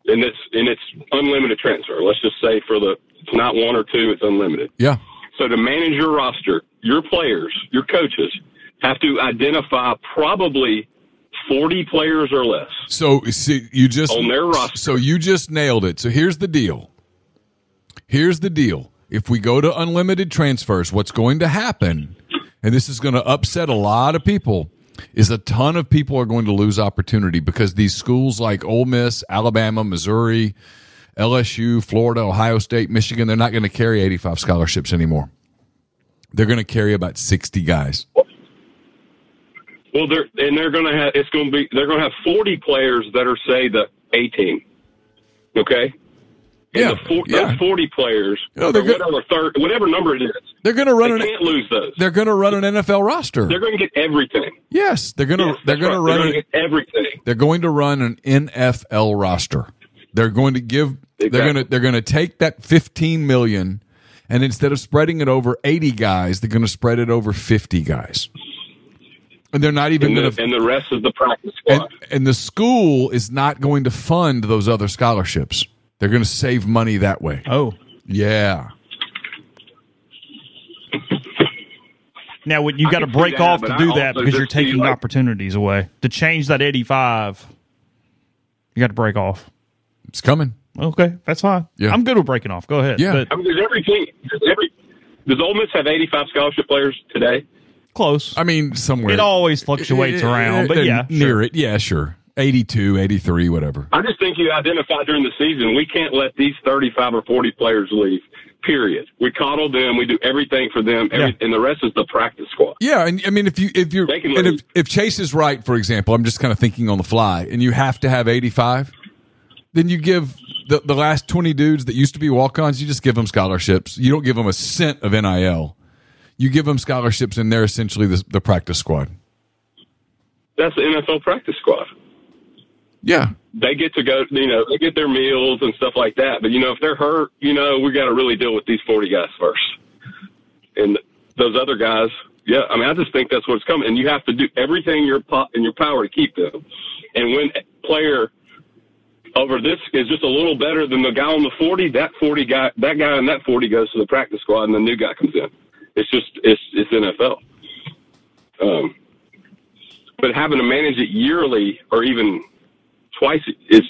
and it's and it's unlimited transfer. Let's just say for the it's not one or two, it's unlimited. Yeah. So to manage your roster, your players, your coaches have to identify probably forty players or less. So see, you just On their roster. So you just nailed it. So here's the deal. Here's the deal. If we go to unlimited transfers, what's going to happen, and this is going to upset a lot of people, is a ton of people are going to lose opportunity because these schools like Ole Miss, Alabama, Missouri, LSU, Florida, Ohio State, Michigan, they're not going to carry 85 scholarships anymore. They're going to carry about 60 guys. Well, they're and they're going to have it's going to be they're going to have forty players that are say the A team. Okay. And Yeah, the four, yeah. those forty players, No, they're good- whatever third, whatever number it is, They're going to run they an can't lose those. they're going to run an NFL roster. They're going to get everything. Yes, they're going to Yes, they're going to run an get everything. They're going to run an NFL roster. They're going to give they're going to they're going to take that 15 million and instead of spreading it over 80 guys, they're going to spread it over 50 guys. And they're not even And going the, to and the rest of the practice and, squad. and the school is not going to fund those other scholarships. They're going to save money that way. Oh. Yeah. Now, what you I got to break that, off but to I do that because you're taking like- opportunities away. To change that 85, you got to break off. It's coming. Okay, that's fine. Yeah. I'm good with breaking off. Go ahead. Yeah. But I mean, does every team, does every, does Ole Miss have 85 scholarship players today? Close. I mean somewhere it always fluctuates around, but yeah, near sure. it. Yeah, sure. 82, 83, whatever. I just think you identify during the season, we can't let these 35 or 40 players leave, period. We coddle them, we do everything for them, every, Yeah. and the rest is the practice squad. Yeah, and I mean, if you if you're and if, if Chase is right, for example, I'm just kind of thinking on the fly, and you have to have 85, then you give the the last 20 dudes that used to be walk-ons, you just give them scholarships. You don't give them a cent of NIL. You give them scholarships, and they're essentially the, the practice squad. That's the NFL practice squad. Yeah, They get to go, you know, they get their meals and stuff like that. But, you know, if they're hurt, you know, we got to really deal with these 40 guys first. And those other guys, yeah, I mean, I just think that's what's coming. And you have to do everything in your, po- in your power to keep them. And when a player over this is just a little better than the guy on the 40, that 40 guy, that guy in that 40 goes to the practice squad and the new guy comes in. It's just, it's, it's NFL. Um, but having to manage it yearly or even twice is,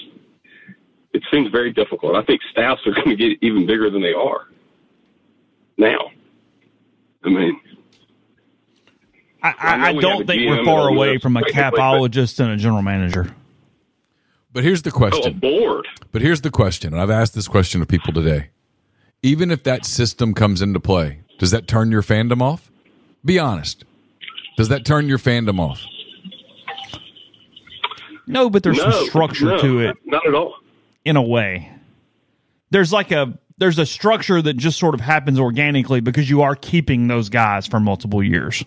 it seems very difficult. I think staffs are [laughs] going to get even bigger than they are now. I mean, I, I I, know I we have don't think GM we're far away from a capologist and a general manager. but here's the oh, question. board. But here's the question, and I've asked this question to people today. Even if that system comes into play, does that turn your fandom off? Be honest. Does that turn your fandom off? No, but there's no, some structure no, to it Not at all. in a way. There's like a there's a structure that just sort of happens organically because you are keeping those guys for multiple years.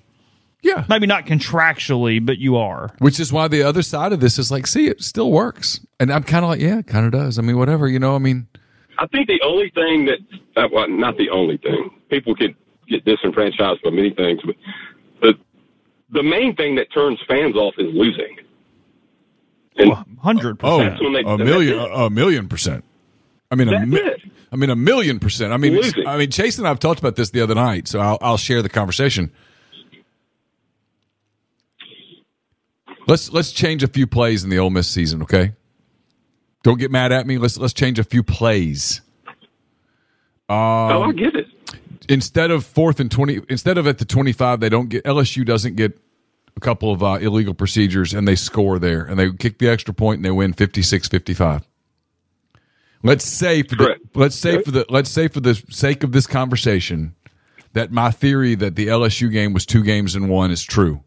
Yeah. Maybe not contractually, but you are. Which is why the other side of this is like, see, it still works. And I'm kind of like, yeah, it kind of does. I mean, whatever, you know, I mean, I think the only thing that, uh, well, not the only thing, people could get disenfranchised by many things, but the, the main thing that turns fans off is losing. And Hundred oh, percent. That's when they- a million, a, million percent. I mean, a mi-. I mean, a million percent. I mean, Losing. I mean, Chase and I've talked about this the other night, so I'll, I'll share the conversation. Let's let's change a few plays in the Ole Miss season, okay? Don't get mad at me. Let's let's change a few plays. oh, I get it. instead of fourth and 20 instead of at the 25 they don't get lsu doesn't get a couple of uh, illegal procedures and they score there and they kick the extra point and they win 56-55 let's say for the, let's say for the let's say for the sake of this conversation that my theory that the lsu game was two games in one is true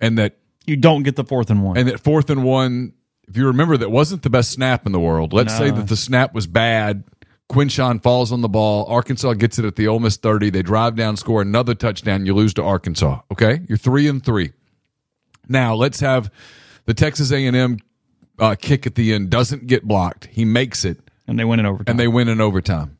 and that You don't get the fourth and one. and that fourth and one, if you remember, that wasn't the best snap in the world. Let's say that the snap was bad. Quinshon falls on the ball. Arkansas gets it at the Ole Miss 30. They drive down, score another touchdown. You lose to Arkansas. Okay? You're three and three. Now, let's have the Texas A&M uh, kick at the end doesn't get blocked. He makes it, and they win in overtime. and they win in overtime.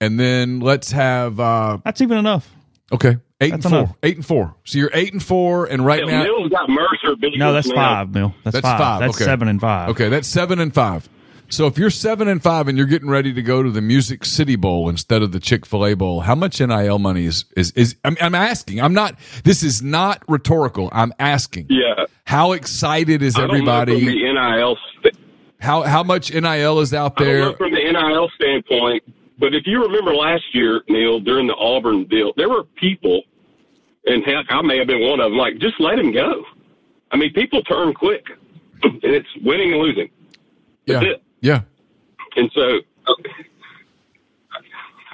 And then let's have, uh, That's even enough. okay, eight and That's four. enough. Eight and four. So you're eight and four, and right Hell, now. Mills got Mercer No, that's now. five, Mill. That's, That's five. five, That's okay. seven and five. Okay, that's seven and five. So if you're seven and five and you're getting ready to go to the Music City Bowl instead of the Chick Fil A Bowl, how much NIL money is is is? I'm, I'm asking. I'm not. This is not rhetorical. I'm asking. Yeah. How excited is I don't know from everybody? the NIL st- How how much NIL is out I don't there? know from the NIL standpoint, but if you remember last year, Neal, during the Auburn deal, there were people, and heck, I may have been one of them. Like, just let him go. I mean, people turn quick, and it's winning and losing. Yeah, it. yeah. And so,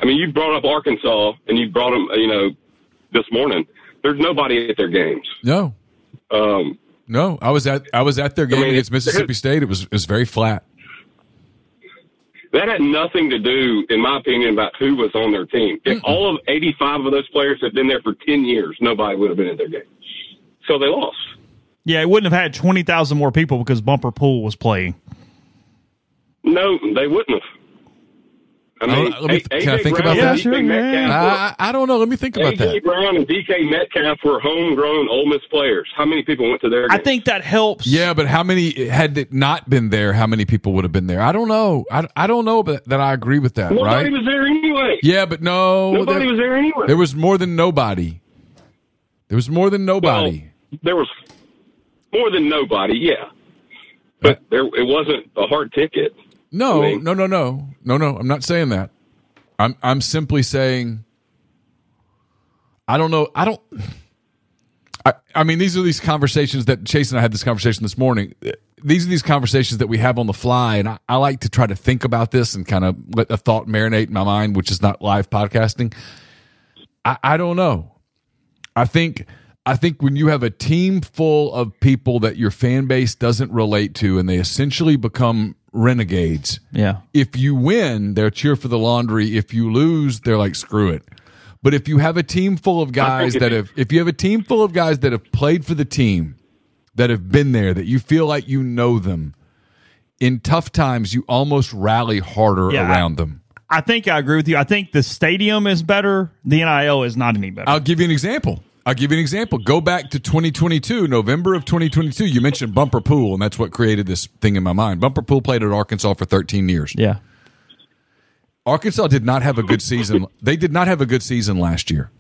I mean, you brought up Arkansas, and you brought them, you know, this morning. There's nobody at their games. No, Um, no. I was at I was at their game mean, against Mississippi State. It was it was very flat. That had nothing to do, in my opinion, about who was on their team. If all of 85 of those players had been there for 10 years, nobody would have been in their game. So they lost. Yeah, it wouldn't have had twenty thousand more people because Bumper Pool was playing. No, they wouldn't have. I mean, Oh, let me- A- can I think Brown about and that? DK Sure, Metcalf I, I don't know. Let me think were, about AJ that. Brown and DK Metcalf were homegrown Ole Miss players. How many people went to their I think that helps. Yeah, but how many had it not been there? How many people would have been there? I don't know. I, I don't know but that I agree with that. Nobody right? was there anyway. Yeah, but no, Nobody there, was there anyway. there was more than nobody. There was more than nobody. Well, there was more than nobody, yeah. But there, it wasn't a hard ticket. No, no, no, no, no, no. I'm not saying that. I'm I'm simply saying. I don't know. I don't. I, I mean, these are these conversations that Chase and I had this conversation this morning. These are these conversations that we have on the fly, and I, I like to try to think about this and kind of let a thought marinate in my mind, which is not live podcasting. I, I don't know. I think I think when you have a team full of people that your fan base doesn't relate to, and they essentially become renegades. Yeah. If you win, they're cheer for the laundry. If you lose, they're like screw it. But if you have a team full of guys that have, if you have a team full of guys that have played for the team, that have been there, that you feel like you know them, in tough times, you almost rally harder Yeah, I- around them. I think I agree with you. I think the stadium is better. The NIL is not any better. I'll give you an example. I'll give you an example. Go back to 2022, November of 2022. You mentioned Bumper Pool, and that's what created this thing in my mind. Bumper Pool played at Arkansas for 13 years. yeah. Arkansas did not have a good season. [laughs] They did not have a good season last year.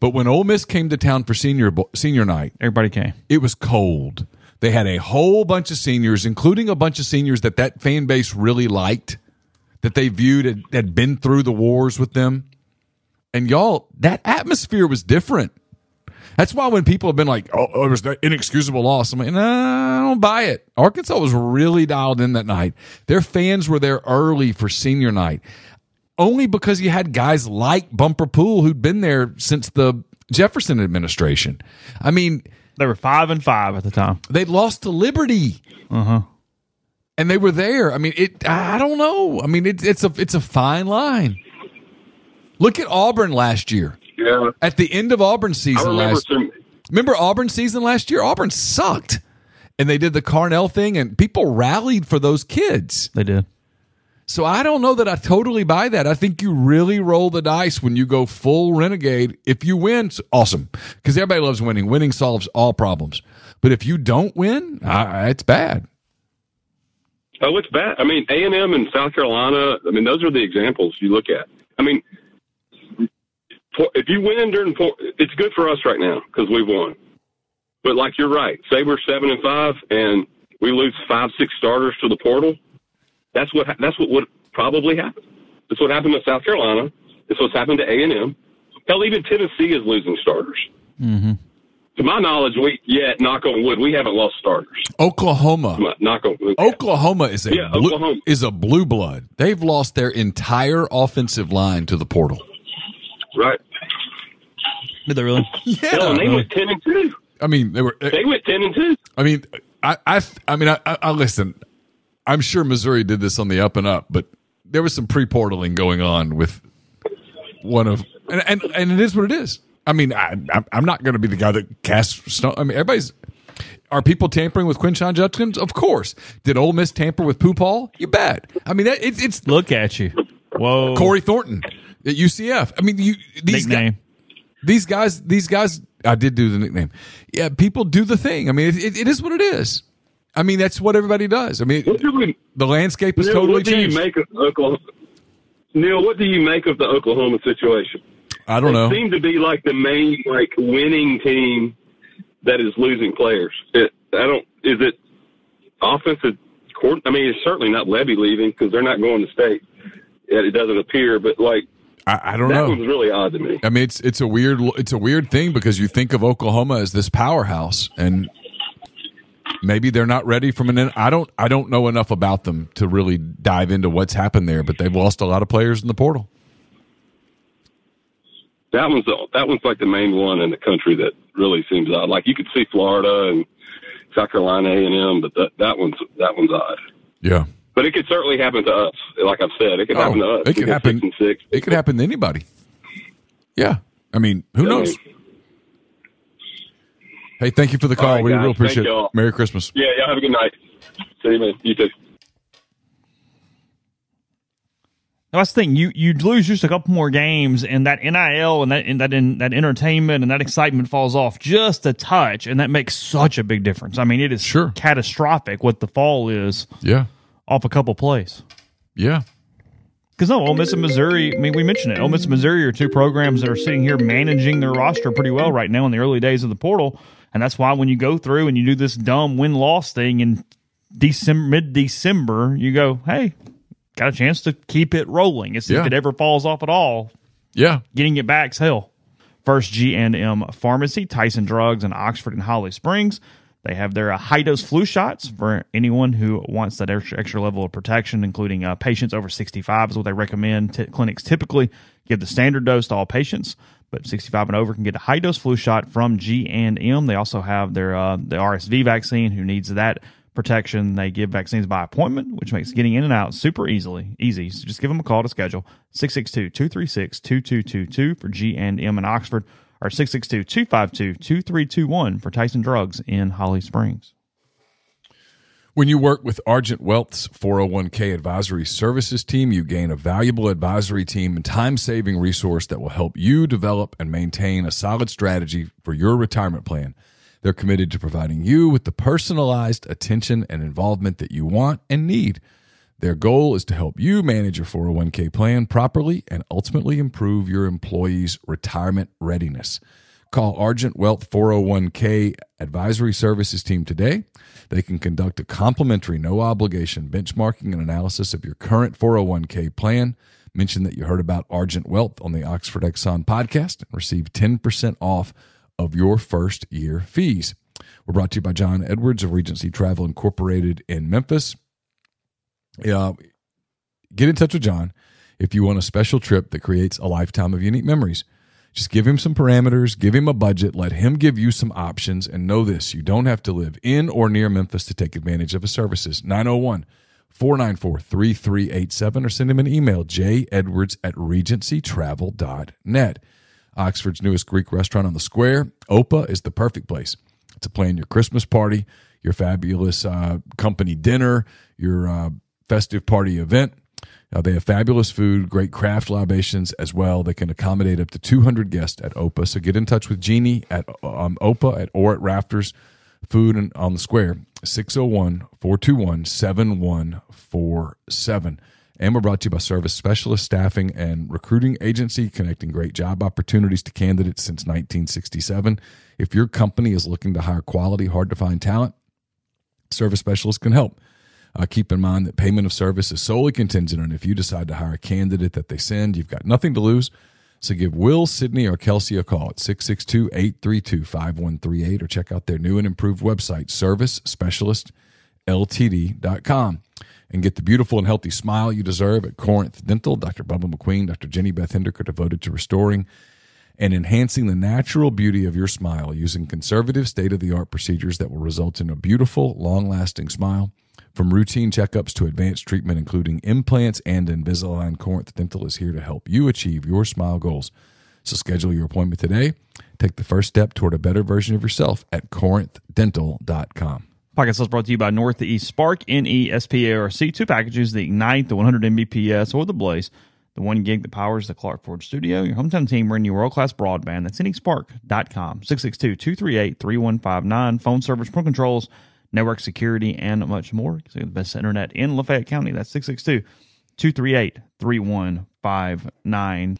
But when Ole Miss came to town for senior senior night, Everybody came. it was cold. They had a whole bunch of seniors, including a bunch of seniors that that fan base really liked, that they viewed had, had been through the wars with them. And y'all, that atmosphere was different. That's why when people have been like, "Oh, oh it was that inexcusable loss," I'm like, "Nah, I don't buy it." Arkansas was really dialed in that night. Their fans were there early for senior night, only because you had guys like Bumper Pool who'd been there since the Jefferson administration. I mean, They were five and five at the time. they lost to Liberty. Uh-huh. And they were there. I mean, it. I don't know. I mean, it, it's a it's a fine line. Look at Auburn last year. Yeah. At the end of Auburn's I season remember last, some. remember Auburn season last year? Auburn sucked, and they did the Carnell thing, and people rallied for those kids. They did. So I don't know that I totally buy that. I think you really roll the dice when you go full renegade. If you win, it's awesome because everybody loves winning. Winning solves all problems. But if you don't win, uh, it's bad. Oh, it's bad. I mean, A and M and South Carolina. I mean, those are the examples you look at. I mean, for- if you win during, por- it's good for us right now because we've won. But like you're right, say we're seven and five, and we lose five, six starters to the portal. That's what that's what would probably happen. That's what happened to South Carolina. It's what's happened to A and M. Hell, even Tennessee is losing starters. Mm-hmm. To my knowledge, we yet knock on wood, we haven't lost starters. Oklahoma. Knock on wood. Oklahoma is a Yeah, blue, Oklahoma. is a blue blood. They've lost their entire offensive line to the portal. Right. Did they really? Hell, and they went ten and two. I mean, they were. They went ten and two. I mean, I, I, I mean, I, I, I listen. I'm sure Missouri did this on the up and up, but there was some pre-portaling going on with one of, and and, and it is what it is. I mean, I, I'm- I'm not going to be the guy that casts stone. I mean, everybody's. Are people tampering with Quinshon Judkins? Of course. Did Ole Miss tamper with Pooh Paul? You bet. I mean, that, it's it's Look at you. Whoa. Corey Thornton at UCF. I mean, you these guys, these guys, these guys. I did do the nickname. Yeah, people do the thing. I mean, it, it, it is what it is. I mean, that's what everybody does. I mean, What do we- the landscape has Neal, totally what do changed. you make of Oklahoma? Neal, what do you make of the Oklahoma situation? I don't they know. seem to be like the main like winning team that is losing players. It, I don't. Is it offensive? Court, I mean, it's certainly not Levy leaving because they're not going to state. Yet it doesn't appear, but like I, I don't know. that know. one's really odd to me. I mean, it's it's a weird it's a weird thing because you think of Oklahoma as this powerhouse, and maybe they're not ready from an. I don't I don't know enough about them to really dive into what's happened there, but they've lost a lot of players in the portal. That one's the, that one's like the main one in the country that really seems odd. Like you could see Florida and South Carolina A and M, but that that one's that one's odd. Yeah, But it could certainly happen to us. Like I've said, it could happen to Oh, us. it could happen. Six and six. It could happen to anybody. Yeah, I mean, who I knows? mean, Hey, thank you for the call. All right, we guys. really appreciate Thank it. y'all. Merry Christmas. Yeah, y'all have a good night. See you, man. You too. That's the thing. You you lose just a couple more games, and that NIL and that and that in, that entertainment and that excitement falls off just a touch, and that makes such a big difference. I mean, it is Sure. catastrophic what the fall is Yeah, off a couple plays. yeah. Because no, Ole Miss and Missouri. I mean, we mentioned it. Ole Miss and Missouri are two programs that are sitting here managing their roster pretty well right now in the early days of the portal, and that's why when you go through and you do this dumb win loss thing in December, mid December, you go, hey, got a chance to keep it rolling. It's Yeah. if it ever falls off at all, Yeah. getting it back's hell. First G and M Pharmacy, Tyson Drugs in Oxford and Holly Springs. They have their uh, high dose flu shots for anyone who wants that extra, extra level of protection, including uh, patients over 65 is what they recommend. T- clinics typically give the standard dose to all patients, but 65 and over can get a high dose flu shot from G and M. They also have their uh, the RSV vaccine. Who needs that protection? They give vaccines by appointment, which makes getting in and out super easily easy. So just give them a call to schedule 662-236-2222 for G and M in Oxford or 662-252-2321 for Tyson Drugs in Holly Springs. When you work with Argent Wealth's 401k advisory services team, you gain a valuable advisory team and time saving resource that will help you develop and maintain a solid strategy for your retirement plan. They're committed to providing you with the personalized attention and involvement that you want and need. Their goal is to help you manage your 401k plan properly and ultimately improve your employees' retirement readiness. Call Argent Wealth 401k Advisory Services team today. They can conduct a complimentary, no obligation benchmarking and analysis of your current 401k plan. Mention that you heard about Argent Wealth on the Oxford Exxon podcast and receive 10% off of your first year fees. We're brought to you by John Edwards of Regency Travel Incorporated in Memphis. Uh, get in touch with John if you want a special trip that creates a lifetime of unique memories. Just give him some parameters, give him a budget, let him give you some options, and know this you don't have to live in or near Memphis to take advantage of his services. 901 494 3387 or send him an email, jedwards at regencytravel.net. Oxford's newest Greek restaurant on the square, Opa, is the perfect place to plan your Christmas party, your fabulous uh, company dinner, your uh, festive party event. Uh, they have fabulous food, great craft libations as well. They can accommodate up to 200 guests at Opa. So get in touch with Jeannie at um, Opa at or at Rafters Food and on the Square, 601 421 7147. And we're brought to you by Service Specialist Staffing and Recruiting Agency, connecting great job opportunities to candidates since 1967. If your company is looking to hire quality, hard to find talent, Service Specialist can help. Uh, keep in mind that payment of service is solely contingent on if you decide to hire a candidate that they send. You've got nothing to lose. So give Will, Sydney, or Kelsey a call at 662 832 5138 or check out their new and improved website, servicespecialistltd.com. And get the beautiful and healthy smile you deserve at Corinth Dental. Dr. Bubba McQueen, Dr. Jenny Beth Hendrick are devoted to restoring and enhancing the natural beauty of your smile using conservative, state of the art procedures that will result in a beautiful, long lasting smile. From routine checkups to advanced treatment, including implants and Invisalign, Corinth Dental is here to help you achieve your smile goals. So schedule your appointment today. Take the first step toward a better version of yourself at corinthdental.com. Podcast is brought to you by Northeast Spark, N E S P A R C. Two packages, the Ignite, the 100 Mbps, or the Blaze. The one gig that powers the Clark Ford studio. Your hometown team bringing you world class broadband. That's NESpark.com. 662 238 3159. Phone service, pro controls, network security, and much more. So the best internet in Lafayette County. That's 662 238 3159.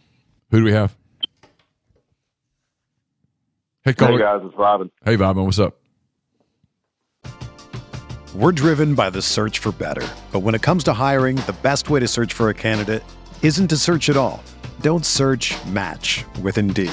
Who do we have? Hey, caller. Hey guys, it's Robin. Hey, Robin, what's up? We're driven by the search for better. But when it comes to hiring, the best way to search for a candidate isn't to search at all. Don't search match with Indeed.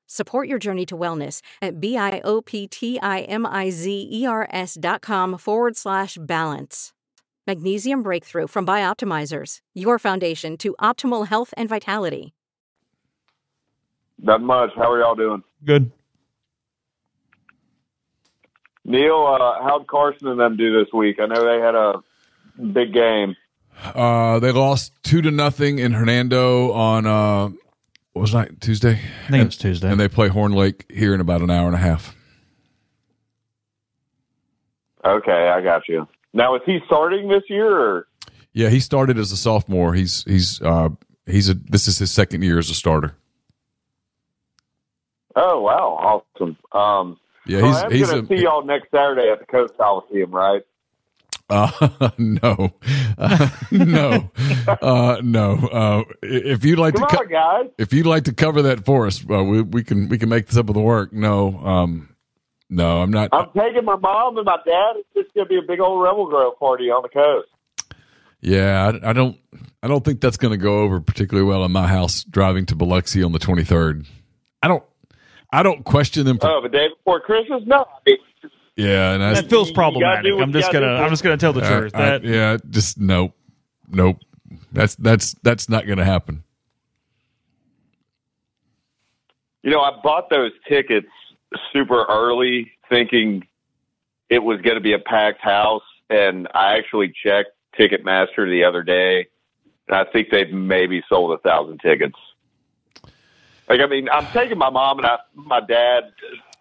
Support your journey to wellness at B-I-O-P-T-I-M-I-Z-E-R-S dot com forward slash balance. Magnesium Breakthrough from Bioptimizers, your foundation to optimal health and vitality. Not much. How are y'all doing? Good. Neal, uh, how'd Carson and them do this week? I know they had a big game. Uh, they lost two to nothing in Hernando on uh, what was night Tuesday. I think it was Tuesday. and they play Horn Lake here in about an hour and a half. Okay, I got you. Now, is he starting this year? Or? Yeah, he started as a sophomore. He's he's uh, he's a this is his second year as a starter. Oh, wow. Awesome. Um, Yeah, so he's I am he's going to see y'all next Saturday at the Coast Coliseum, right? Uh, [laughs] no, uh, no, uh, no. Uh, if you'd like Come to, co- on, guys. if you'd like to cover that for us, uh, we we can we can make this up with the work. No, um, no, I'm not. I'm taking my mom and my dad. It's just going to be a big old Rebel Grove party on the coast. Yeah, I, I don't. I don't think that's going to go over particularly well in my house. Driving to Biloxi on the 23rd. I don't. I don't question them. For, Oh, the day before Christmas? No. I mean, yeah, and that's, That feels problematic. I'm just gonna do. I'm just gonna tell the I- truth. I- That yeah, just nope, nope. That's that's that's not going to happen. You know, I bought those tickets super early thinking it was going to be a packed house. And I actually checked Ticketmaster the other day, and I think they've maybe sold a thousand tickets. Like, I mean, I'm taking my mom and I, my dad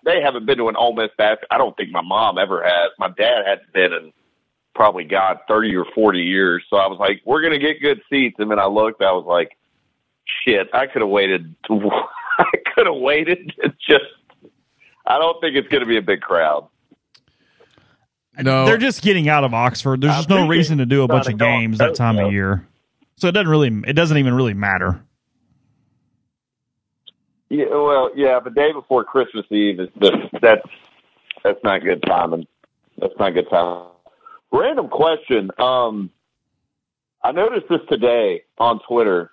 they haven't been to an Ole Miss basket. I don't think my mom ever has. My dad hadn't been in probably God thirty or forty years. So I was like, we're gonna get good seats, and then I looked, I was like, shit, I could have waited. [laughs] I could have waited. It's just, I don't think it's gonna be a big crowd. No, They're just getting out of Oxford. There's I just no reason to do a bunch of to go on games that time of year. So it doesn't really it doesn't even really matter. Yeah, well, yeah, but day before Christmas Eve is the, that's that's not good timing. That's not good timing. Random question. Um, I noticed this today on Twitter.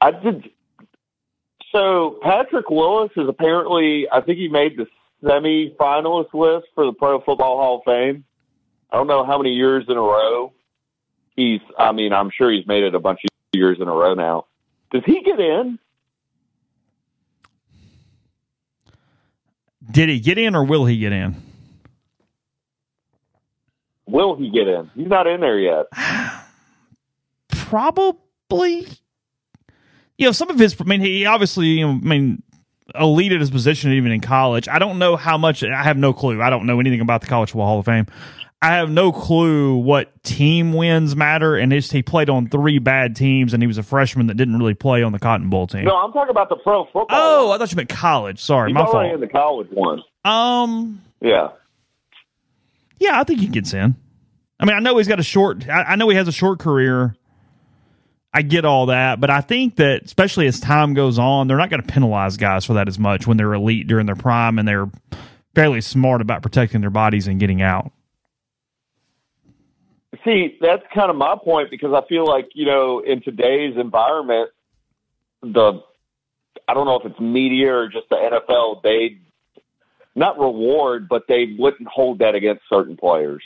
I did. So Patrick Willis is apparently, I think he made the semi-finalist list for the Pro Football Hall of Fame. I don't know how many years in a row he's. I mean, I'm sure he's made it a bunch of years in a row now. Does he get in? Did he get in or will he get in? Will he get in? He's not in there yet. [sighs] Probably. You know, some of his. I mean, he obviously. You know, I mean, elite at his position even in college. I don't know how much. I have no clue. I don't know anything about the College Football Hall of Fame. I have no clue what team wins matter, and he played on three bad teams, and he was a freshman that didn't really play on the Cotton Bowl team. No, I'm talking about the pro football. Oh, I thought you meant college. Sorry, He's my fault. in the college one. Um, Yeah. yeah, I think he gets in. I mean, I know he's got a short. I, I know he has a short career. I get all that, but I think that especially as time goes on, they're not going to penalize guys for that as much when they're elite during their prime and they're fairly smart about protecting their bodies and getting out. See, that's kind of my point because I feel like, you know, in today's environment, the, I don't know if it's media or just the NFL, they not reward, but they wouldn't hold that against certain players.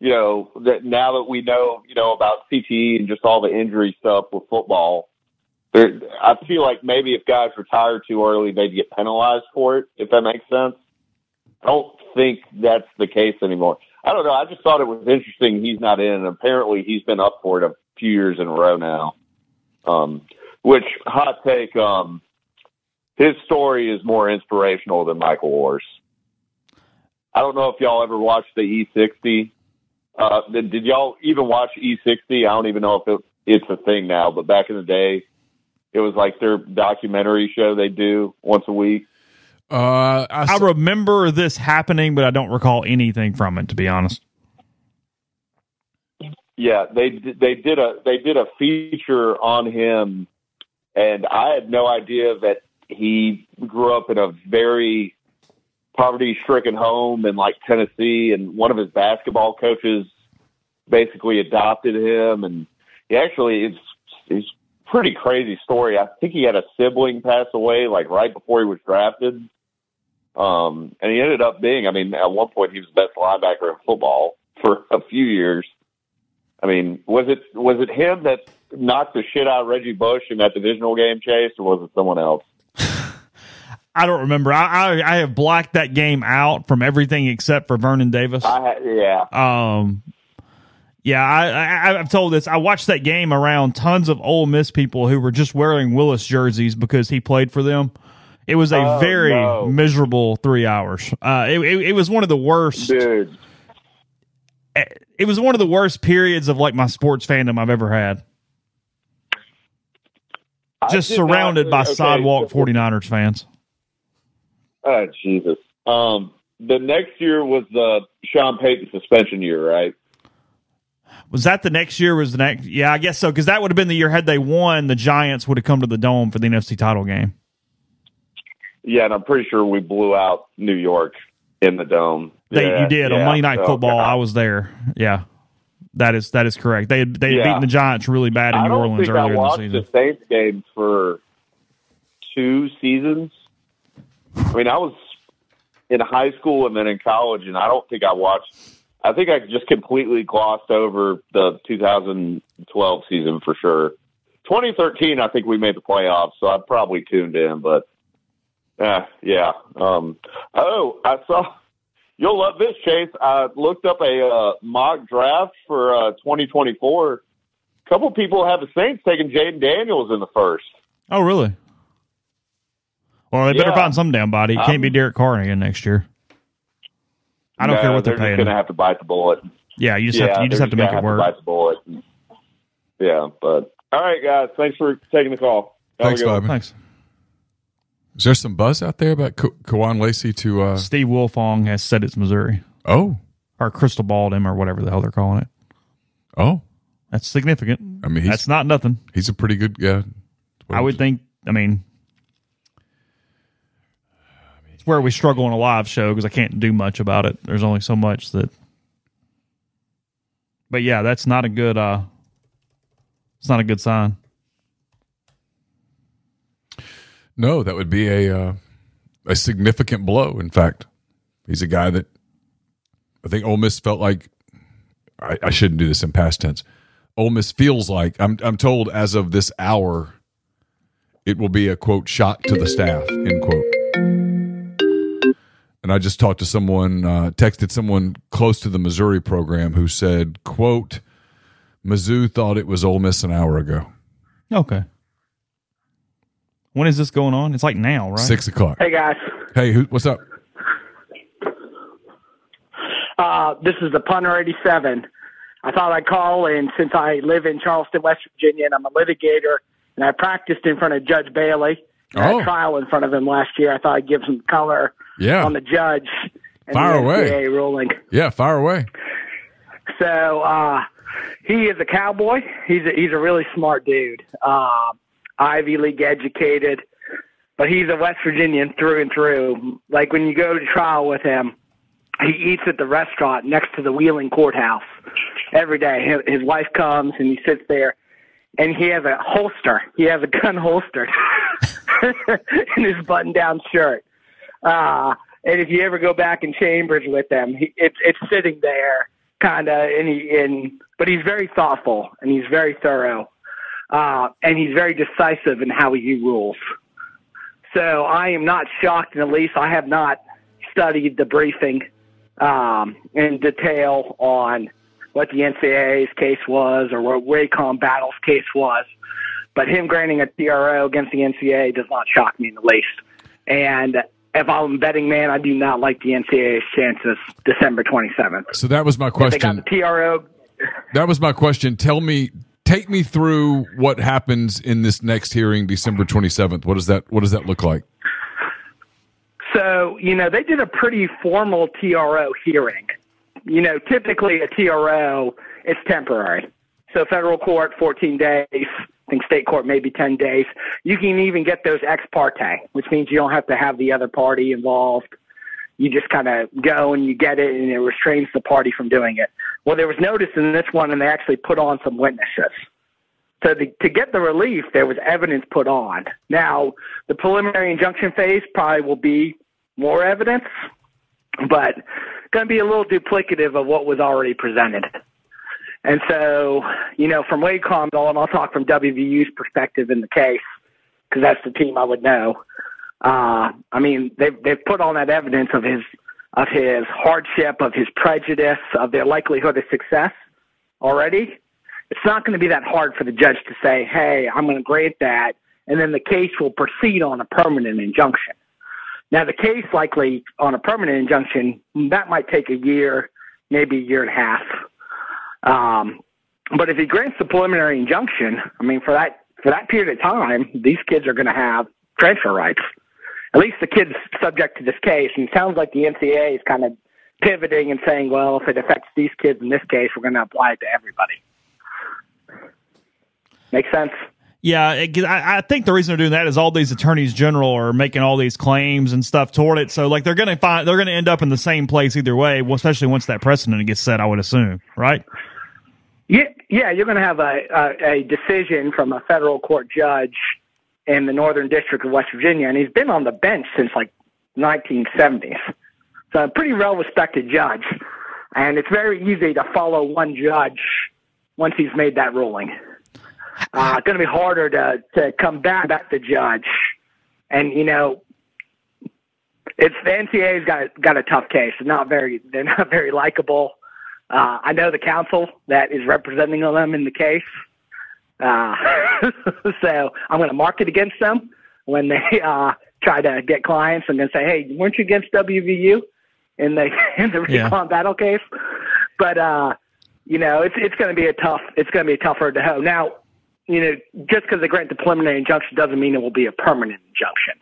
You know, that now that we know, you know, about CTE and just all the injury stuff with football, there, I feel like maybe if guys retire too early, they'd get penalized for it, if that makes sense. I don't think that's the case anymore. I don't know. I just thought it was interesting he's not in. And apparently, he's been up for it a few years in a row now. Um, which hot take. Um, his story is more inspirational than Michael Oher's. I don't know if y'all ever watched the E60. Uh, did, y'all even watch E60? I don't even know if it, it's a thing now, but back in the day, it was like their documentary show they do once a week. Uh, I, I remember this happening, but I don't recall anything from it, to be honest. Yeah, they they did a they did a feature on him, and I had no idea that he grew up in a very poverty stricken home in like Tennessee, and one of his basketball coaches basically adopted him, and he actually it's it's a pretty crazy story. I think he had a sibling pass away like right before he was drafted. Um, and he ended up being, I mean, at one point he was the best linebacker in football for a few years. I mean, was it was it him that knocked the shit out of Reggie Bush in that divisional game chase, or was it someone else? [sighs] I don't remember. I, I I have blacked that game out from everything except for Vernon Davis. I yeah. Um, yeah, I, I I've told this. I watched that game around tons of Ole Miss people who were just wearing Willis jerseys because he played for them. It was a Oh, very no. miserable three hours. Uh, it, it, it was one of the worst. Dude, It was one of the worst periods of like my sports fandom I've ever had. Just did not- surrounded by okay, sidewalk so- 49ers fans. oh Jesus. Um, the next year was the Sean Payton suspension year, right? Was that the next year? Was the next? Yeah, I guess so. Because that would have been the year had they won, the Giants would have come to the dome for the NFC title game. Yeah, and I'm pretty sure we blew out New York in the dome. They, Yeah, you did on yeah, Monday Night so, Football. God. I was there. Yeah, that is that is correct. They had, they had Yeah. beaten the Giants really bad in New Orleans earlier in the watched season. the Saints game for two seasons. I mean, I was in high school and then in college, and I don't think I watched. I think I just completely glossed over the 2012 season for sure. 2013, I think we made the playoffs, so I probably tuned in, but uh, yeah. Um, oh, I saw. You'll love this, Chase. I looked up a uh, mock draft for uh, 2024. A couple people have the Saints taking Jayden Daniels in the first. Oh, really? Well, they better Yeah. find some damn body. It can't Um, be Derek Carr again next year. I don't No, care what they're, they're paying. just him. gonna have to bite the bullet. yeah, you just yeah, have to, you just have to make gonna it work. bite the bullet. Yeah, but all right, guys. Thanks for taking the call. Have Thanks, good. Bobby. Thanks. Is there some buzz out there about Ka- Kewan Lacy to? Uh, Steve Wiltfong has said it's Missouri oh, or crystal balled him or whatever the hell they're calling it. oh. That's significant. I mean, he's That's not nothing. he's a pretty good. guy. I would think. I mean, it's where we struggle in a live show because I can't do much about it. There's only so much that. But yeah, that's not a good. uh It's not a good sign. No, that would be a uh, a significant blow. In fact, he's a guy that I think Ole Miss felt like I, I shouldn't do this in past tense. Ole Miss feels like I'm I'm told as of this hour, it will be a quote shot to the staff end quote. And I just talked to someone, uh, texted someone close to the Missouri program who said, "quote Mizzou thought it was Ole Miss an hour ago, Okay. When is this going on? It's like now, right? six o'clock." Hey guys, Hey, who, what's up? uh, this is the punter 87. I thought I'd call, and since I live in Charleston, West Virginia, and I'm a litigator, and I practiced in front of Judge Bailey, and I Oh. had a trial in front of him last year, I thought I'd give some color Yeah. on the judge and Fire the away. Ruling. Yeah, fire away. So uh, he is a cowboy. He's a, he's a really smart dude. Um, Ivy League educated, but he's a West Virginian through and through. Like when you go to trial with him, he eats at the restaurant next to the Wheeling Courthouse every day. His, his wife comes and he sits there, and he has a holster. He has a gun holstered [laughs] in his button-down shirt. Uh, and if you ever go back in chambers with them, he, it's it's sitting there, kind of, and he in, but he's very thoughtful and he's very thorough, uh, and he's very decisive in how he rules. So I am not shocked in the least. I have not studied the briefing um, in detail on what the NCAA's case was or what RaeQuan Battle's case was, but him granting a TRO against the NCAA does not shock me in the least. And if I'm a betting man, I do not like the NCAA's chances December 27th. So that was my If they got question. TRO, That was my question. Tell me, take me through what happens in this next hearing, December twenty seventh. What does that What does that look like? So, you know, they did a pretty formal TRO hearing. You know, typically a TRO is temporary. So federal court, 14 days. Think state court maybe 10 days. You can even get those ex parte, which means you don't have to have the other party involved. You just kind of go and you get it and it restrains the party from doing it. Well, there was notice in this one and they actually put on some witnesses. So to, to get the relief, there was evidence put on. Now, the preliminary injunction phase probably will be more evidence, but going to be a little duplicative of what was already presented. And so, you know, from RaeQuan, and I'll talk from WVU's perspective in the case, because that's the team I would know. Uh, I mean, they've they've put on that evidence of his of his hardship, of his prejudice, of their likelihood of success already. It's not going to be that hard for the judge to say, "Hey, I'm going to grant that," and then the case will proceed on a permanent injunction. Now, the case likely on a permanent injunction that might take a year, maybe a year and a half. Um, but if he grants the preliminary injunction, I mean, for that for that period of time, these kids are going to have transfer rights. At least the kids subject to this case. And it sounds like the NCAA is kind of pivoting and saying, well, if it affects these kids in this case, we're going to apply it to everybody. Make sense? Yeah, I, think the reason they're doing that is all these attorneys general are making all these claims and stuff toward it. So like they're going to find they're going to end up in the same place either way, especially once that precedent gets set. I would assume, right? Yeah, yeah, you're going to have a, a a decision from a federal court judge in the Northern District of West Virginia, and he's been on the bench since like 1970s. So a pretty well respected judge, and it's very easy to follow one judge once he's made that ruling. Uh, it's going to be harder to to come back back the judge, and you know. It's the NCAA's got got a tough case. They're not very they're not very likable. Uh, I know the counsel that is representing them in the case. Uh, [laughs] so I'm going to mark it against them when they [laughs] uh, try to get clients and then say, "Hey, weren't you against WVU in the [laughs] in the Yeah. RaeQuan Battle case?" But uh, you know, it's it's going to be a tough it's going to be a tough road to hoe. Now, you know, just because they grant the preliminary injunction doesn't mean it will be a permanent injunction.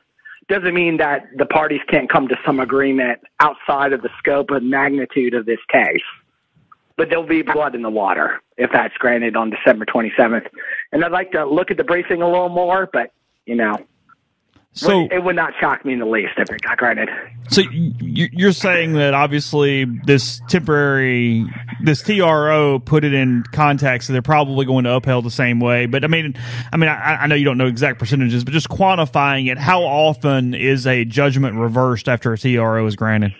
Doesn't mean that the parties can't come to some agreement outside of the scope and magnitude of this case. But there'll be blood in the water if that's granted on December 27th. And I'd like to look at the briefing a little more, but you know, So it would not shock me in the least if it got granted. So you're saying that obviously this temporary, this TRO put it in context, so they're probably going to upheld the same way. But I mean, I mean, I, I know you don't know exact percentages, but just quantifying it, how often is a judgment reversed after a TRO is granted?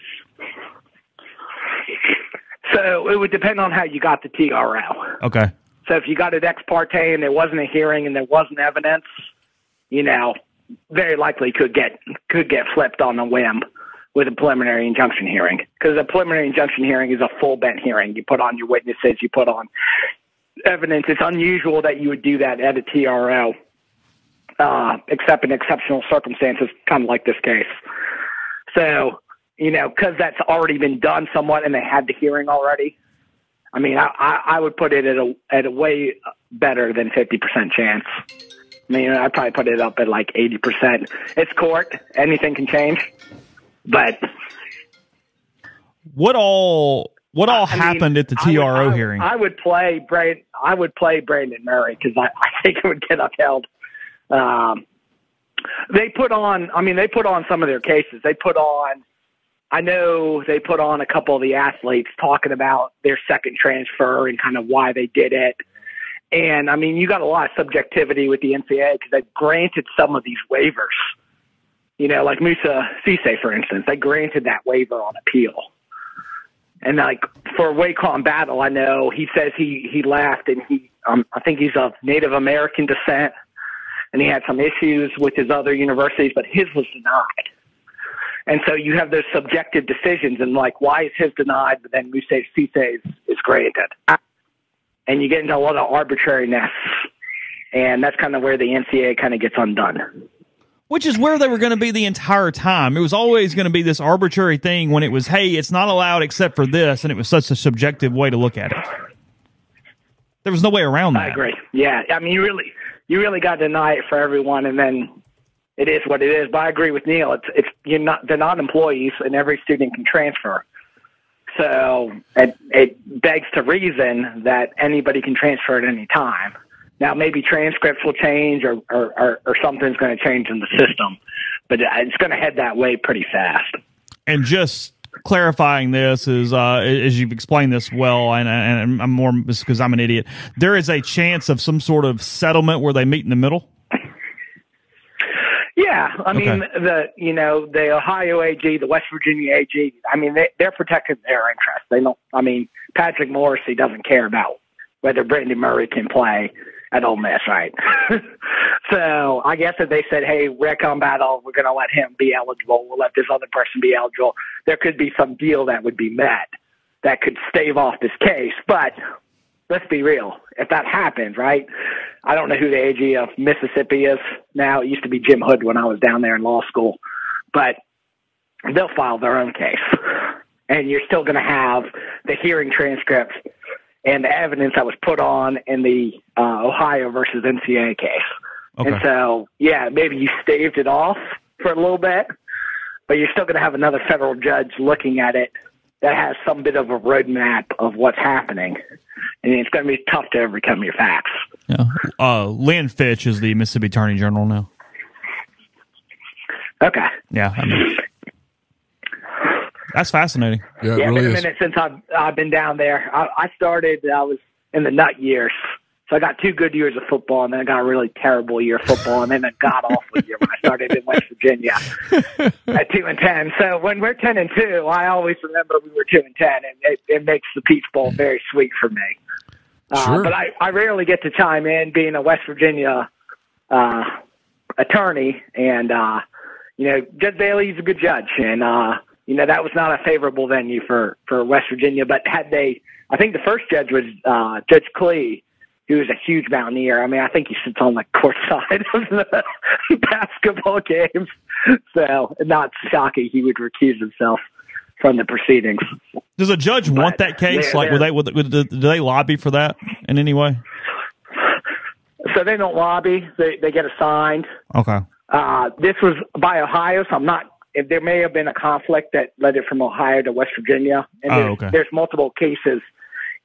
So it would depend on how you got the TRO. Okay. So if you got it ex parte and there wasn't a hearing and there wasn't evidence, you know, very likely could get could get flipped on a whim with a preliminary injunction hearing because a preliminary injunction hearing is a full bent hearing. You put on your witnesses, you put on evidence. It's unusual that you would do that at a TRO, uh, except in exceptional circumstances, kind of like this case. So, you know, because that's already been done somewhat and they had the hearing already. I mean, I, I, I would put it at a at a way better than fifty percent chance. I mean, I'd probably put it up at like eighty percent. It's court; anything can change. But What all what all I mean, happened at the I would- TRO hearing? I would play Brand. I would play Brandon Murray because I, I think it would get upheld. Um, they put on. I mean, they put on some of their cases. They put on. I know they put on a couple of the athletes talking about their second transfer and kind of why they did it. And I mean, you got a lot of subjectivity with the NCAA because they granted some of these waivers. You know, like Musa Cisse, for instance, they granted that waiver on appeal. And like for RaeQuan Battle, I know he says he he laughed and he um I think he's of Native American descent and he had some issues with his other universities, but his was denied. And so you have those subjective decisions and like why is his denied but then Musa Cisse is, is granted. And you get into a lot of arbitrariness and that's kind of where the NCAA kind of gets undone. Which is where they were going to be the entire time. It was always going to be this arbitrary thing when it was, hey, it's not allowed except for this, and it was such a subjective way to look at it. There was no way around that. I agree. Yeah, I mean, you really, you really got to deny it for everyone, and then it is what it is. But I agree with Neal. It's, it's you're not, they're not employees, and every student can transfer. So it, it begs to reason that anybody can transfer at any time. Now, maybe transcripts will change, or or, or, or something's going to change in the system, but it's going to head that way pretty fast. And just clarifying this is, uh, as you've explained this well, and, and I'm more because I'm an idiot. There is a chance of some sort of settlement where they meet in the middle. Yeah, I mean Okay. the you know the Ohio AG, the West Virginia AG. I mean they, they're protecting their interests. They don't. I mean Patrick Morrisey doesn't care about whether Brandon Murray can play at Ole Miss, right? [laughs] so I guess if they said, "Hey, RaeQuan Battle, we're going to oh, let him be eligible. We'll let this other person be eligible," there could be some deal that would be met that could stave off this case. But let's be real. If that happens, right? I don't know who the AG of Mississippi is now. It used to be Jim Hood when I was down there in law school, but they'll file their own case, and you're still going to have the hearing transcripts and the evidence that was put on in the uh, Ohio versus NCAA case. Okay. And so, yeah, maybe you staved it off for a little bit, but you're still going to have another federal judge looking at it that has some bit of a roadmap of what's happening. And it's going to be tough to overcome your facts. Yeah. Uh, Lynn Fitch is the Mississippi Attorney General now. Okay. Yeah. I mean, that's fascinating. Yeah, yeah, it's been a minute since I've I've been down there. I, I started. I was in the nut years, so I got two good years of football, and then I got a really terrible year of football, and then a god awful year when I started in West Virginia [laughs] at two and ten. So when we're ten and two, I always remember we were two and ten, and it, it makes the Peach Bowl very sweet for me. Uh, Sure. But I, I rarely get to chime in, being a West Virginia uh, attorney, and uh, you know, Judge Bailey's a good judge, and uh, you know that was not a favorable venue for for West Virginia. But had they, I think the first judge was uh, Judge Kleeh, he was a huge mountaineer. I mean, I think he sits on the court [laughs] side of the basketball games. So, not shocking he would recuse himself from the proceedings. Does a judge but want that case? Like, would they would, would, do they lobby for that in any way? So they don't lobby; they they get assigned. Okay. Uh, this was by Ohio, so I'm not. If there may have been a conflict that led it from Ohio to West Virginia, and oh, there's, okay. there's multiple cases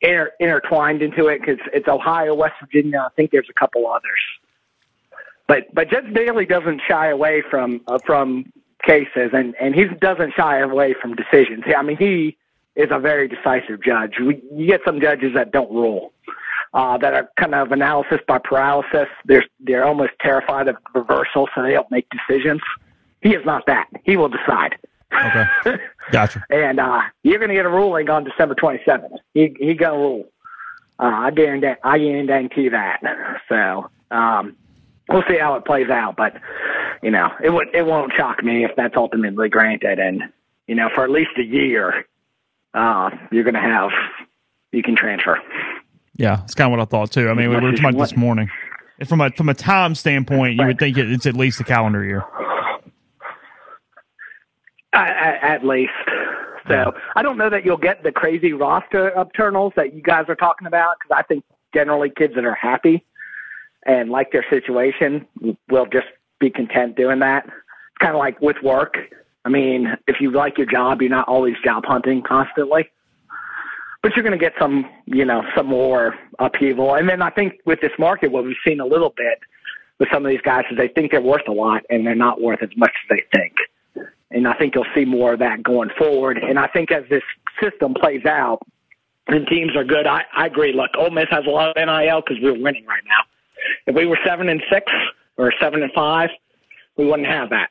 inter, intertwined into it because it's Ohio, West Virginia. I think there's a couple others. But but Judge Daly doesn't shy away from uh, from cases, and and he doesn't shy away from decisions. I mean, he is a very decisive judge. We, you get some judges that don't rule, uh, that are kind of analysis by paralysis. They're they're almost terrified of reversal, so they don't make decisions. He is not that. He will decide. Okay, [laughs] gotcha. and uh, you're going to get a ruling on December 27th. He he gonna rule. Uh, I guarantee I guarantee that. So um, we'll see how it plays out, but you know it would it won't shock me if that's ultimately granted, and you know for at least a year, uh, you're going to have you can transfer. Yeah, it's kind of what I thought too. I mean, we were talking about this morning. From a from a time standpoint, you would think it's at least a calendar year. At, at least. So I don't know that you'll get the crazy roster upturnals that you guys are talking about because I think generally kids that are happy and like their situation will just be content doing that. It's kind of like with work. I mean, if you like your job, you're not always job hunting constantly but you're going to get some, you know, some more upheaval. And then I think with this market, what we've seen a little bit with some of these guys is they think they're worth a lot and they're not worth as much as they think. And I think you'll see more of that going forward. And I think as this system plays out and teams are good, I, I agree. Look, Ole Miss has a lot of NIL because we're winning right now. If we were seven and six or seven and five, we wouldn't have that.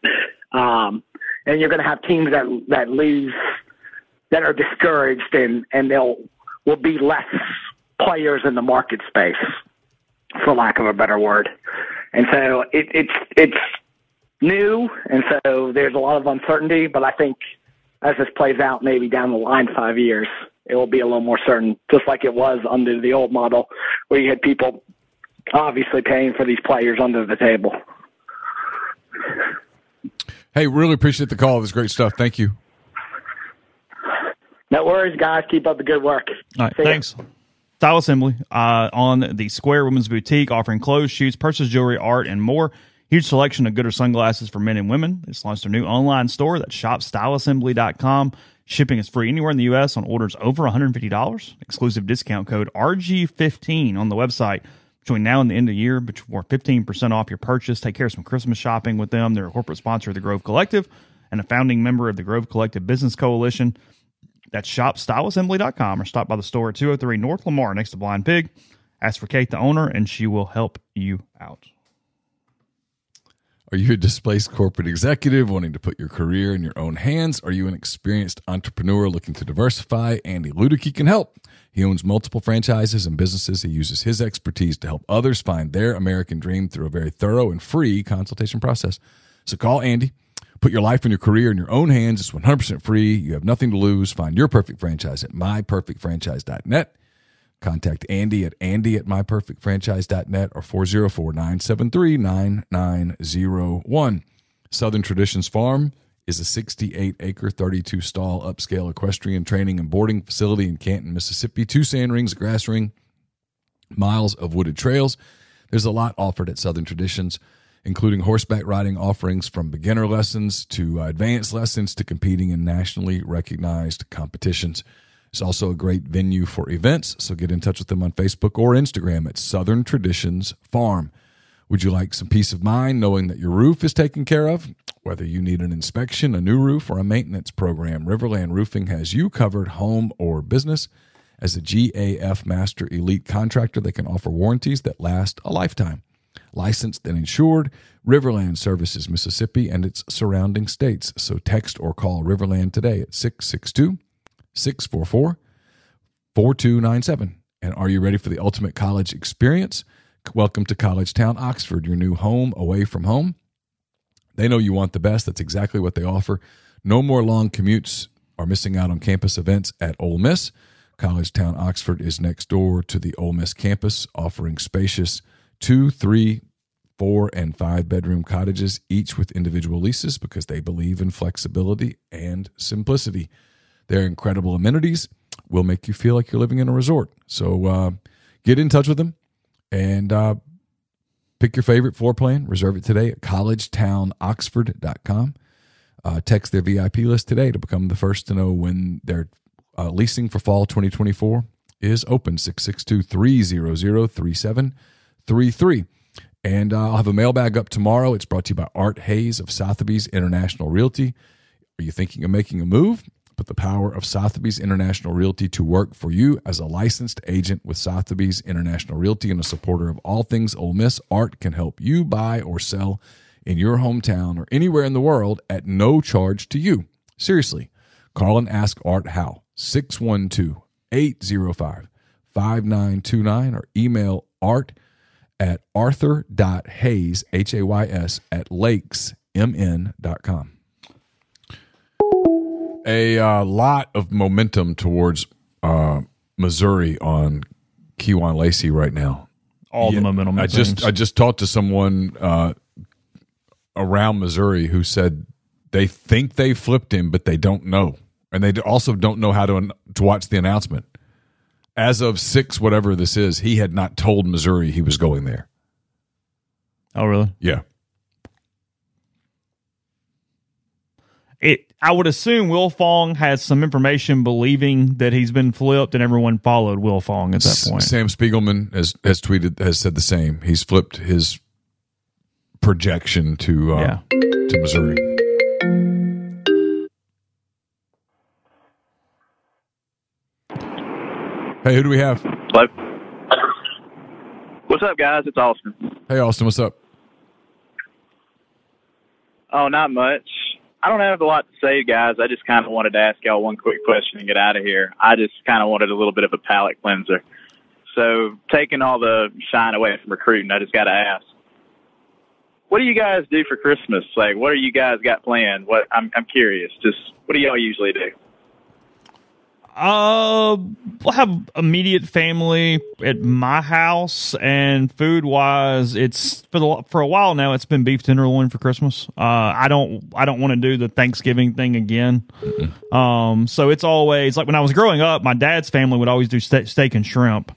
Um, and you're going to have teams that that lose that are discouraged and and they'll will be less players in the market space, for lack of a better word. And so it, it's it's new, and so there's a lot of uncertainty. But I think as this plays out, maybe down the line five years, it will be a little more certain, just like it was under the old model, where you had people obviously paying for these players under the table. Hey, really appreciate the call. It was great stuff. Thank you. No worries, guys. Keep up the good work. All right, See ya. thanks. Style Assembly uh, on the Square Women's Boutique, offering clothes, shoes, purses, jewelry, art, and more. Huge selection of Goodr sunglasses for men and women. It's launched a new online store that's shopstyleassembly.com. Shipping is free anywhere in the U.S. on orders over $150. Exclusive discount code RG15 on the website between now and the end of the year for 15% off your purchase. Take care of some Christmas shopping with them. They're a corporate sponsor of the Grove Collective and a founding member of the Grove Collective Business Coalition. That's shopstyleassembly.com or stop by the store at 203 North Lamar next to Blind Pig. Ask for Kate, the owner, and she will help you out. Are you a displaced corporate executive wanting to put your career in your own hands? Are you an experienced entrepreneur looking to diversify? Andy Ludicky can help. He owns multiple franchises and businesses. He uses his expertise to help others find their American dream through a very thorough and free consultation process. So call Andy. Put your life and your career in your own hands. It's 100% free. You have nothing to lose. Find your perfect franchise at myperfectfranchise.net. Contact Andy at andy at myperfectfranchise.net or 404-973-9901. Southern Traditions Farm is a 68 acre, 32 stall upscale equestrian training and boarding facility in Canton, Mississippi. Two sand rings, a grass ring, miles of wooded trails. There's a lot offered at Southern Traditions, including horseback riding offerings from beginner lessons to advanced lessons to competing in nationally recognized competitions. It's also a great venue for events, so get in touch with them on Facebook or Instagram at Southern Traditions Farm. Would you like some peace of mind knowing that your roof is taken care of? Whether you need an inspection, a new roof, or a maintenance program, Riverland Roofing has you covered, home or business. As a GAF Master Elite contractor, they can offer warranties that last a lifetime. Licensed and insured, Riverland services Mississippi and its surrounding states. So text or call Riverland today at 662 644 4297. And are you ready for the ultimate college experience? Welcome to College Town, Oxford, your new home away from home. They know you want the best. That's exactly what they offer. No more long commutes or missing out on campus events at Ole Miss. College Town Oxford is next door to the Ole Miss campus, offering spacious two, three, four, and five bedroom cottages, each with individual leases because they believe in flexibility and simplicity. Their incredible amenities will make you feel like you're living in a resort. So uh, get in touch with them and uh, pick your favorite floor plan. Reserve it today at collegetownoxford.com. Uh, text their VIP list today to become the first to know when their uh, leasing for fall 2024 is open 662 300 3733. And uh, I'll have a mailbag up tomorrow. It's brought to you by Art Hayes of Sotheby's International Realty. Are you thinking of making a move? Put the power of Sotheby's International Realty to work for you as a licensed agent with Sotheby's International Realty and a supporter of all things Ole Miss. Art can help you buy or sell in your hometown or anywhere in the world at no charge to you. Seriously, call and ask Art how. 612 805 5929 or email art at arthur.hayes, H A Y S, at lakesmn.com. A uh, lot of momentum towards uh, Missouri on Kewan Lacy right now. All the momentum. I just seems. I just talked to someone uh, around Missouri who said they think they flipped him, but they don't know, and they also don't know how to to watch the announcement. As of six, whatever this is, he had not told Missouri he was going there. oh, really? Yeah, It. I would assume Wiltfong has some information believing that he's been flipped, and everyone followed Wiltfong at that point. Sam Spiegelman has has tweeted has said the same. He's flipped his projection to uh, Yeah. to Missouri. Hey, who do we have? Hello. What's up, guys? It's Austin. Hey, Austin, what's up? Oh, not much. I don't have a lot to say, guys. I just kind of wanted to ask y'all one quick question and get out of here. I just kind of wanted a little bit of a palate cleanser. So, taking all the shine away from recruiting, I just got to ask, what do you guys do for Christmas? Like, what do you guys got planned? What I'm I'm curious. Just what do y'all usually do? Uh, we'll have immediate family at my house, and food wise, it's for the for a while now. It's been beef tenderloin for Christmas. Uh, I don't I don't want to do the Thanksgiving thing again. Um, so it's always like when I was growing up, my dad's family would always do ste- steak and shrimp,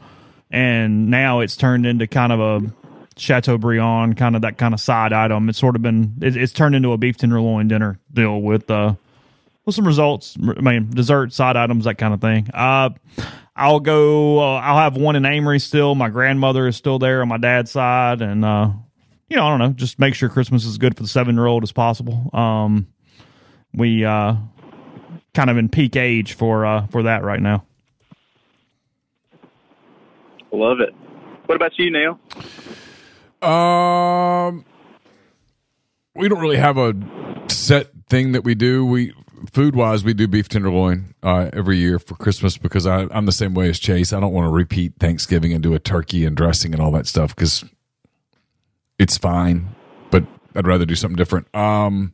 and now it's turned into kind of a Chateaubriand kind of that kind of side item. It's sort of been it, it's turned into a beef tenderloin dinner deal with uh with some results. I mean, dessert, side items, that kind of thing. Uh, I'll go. Uh, I'll have one in Amory still. My grandmother is still there on my dad's side, and uh, you know, I don't know. Just make sure Christmas is good for the seven year old as possible. Um, we uh, kind of in peak age for uh, for that right now. Love it. What about you, Neal? Um, we don't really have a set thing that we do. We food wise, we do beef tenderloin uh, every year for Christmas because I, I'm the same way as Chase. I don't want to repeat Thanksgiving and do a turkey and dressing and all that stuff because it's fine, but I'd rather do something different. Um,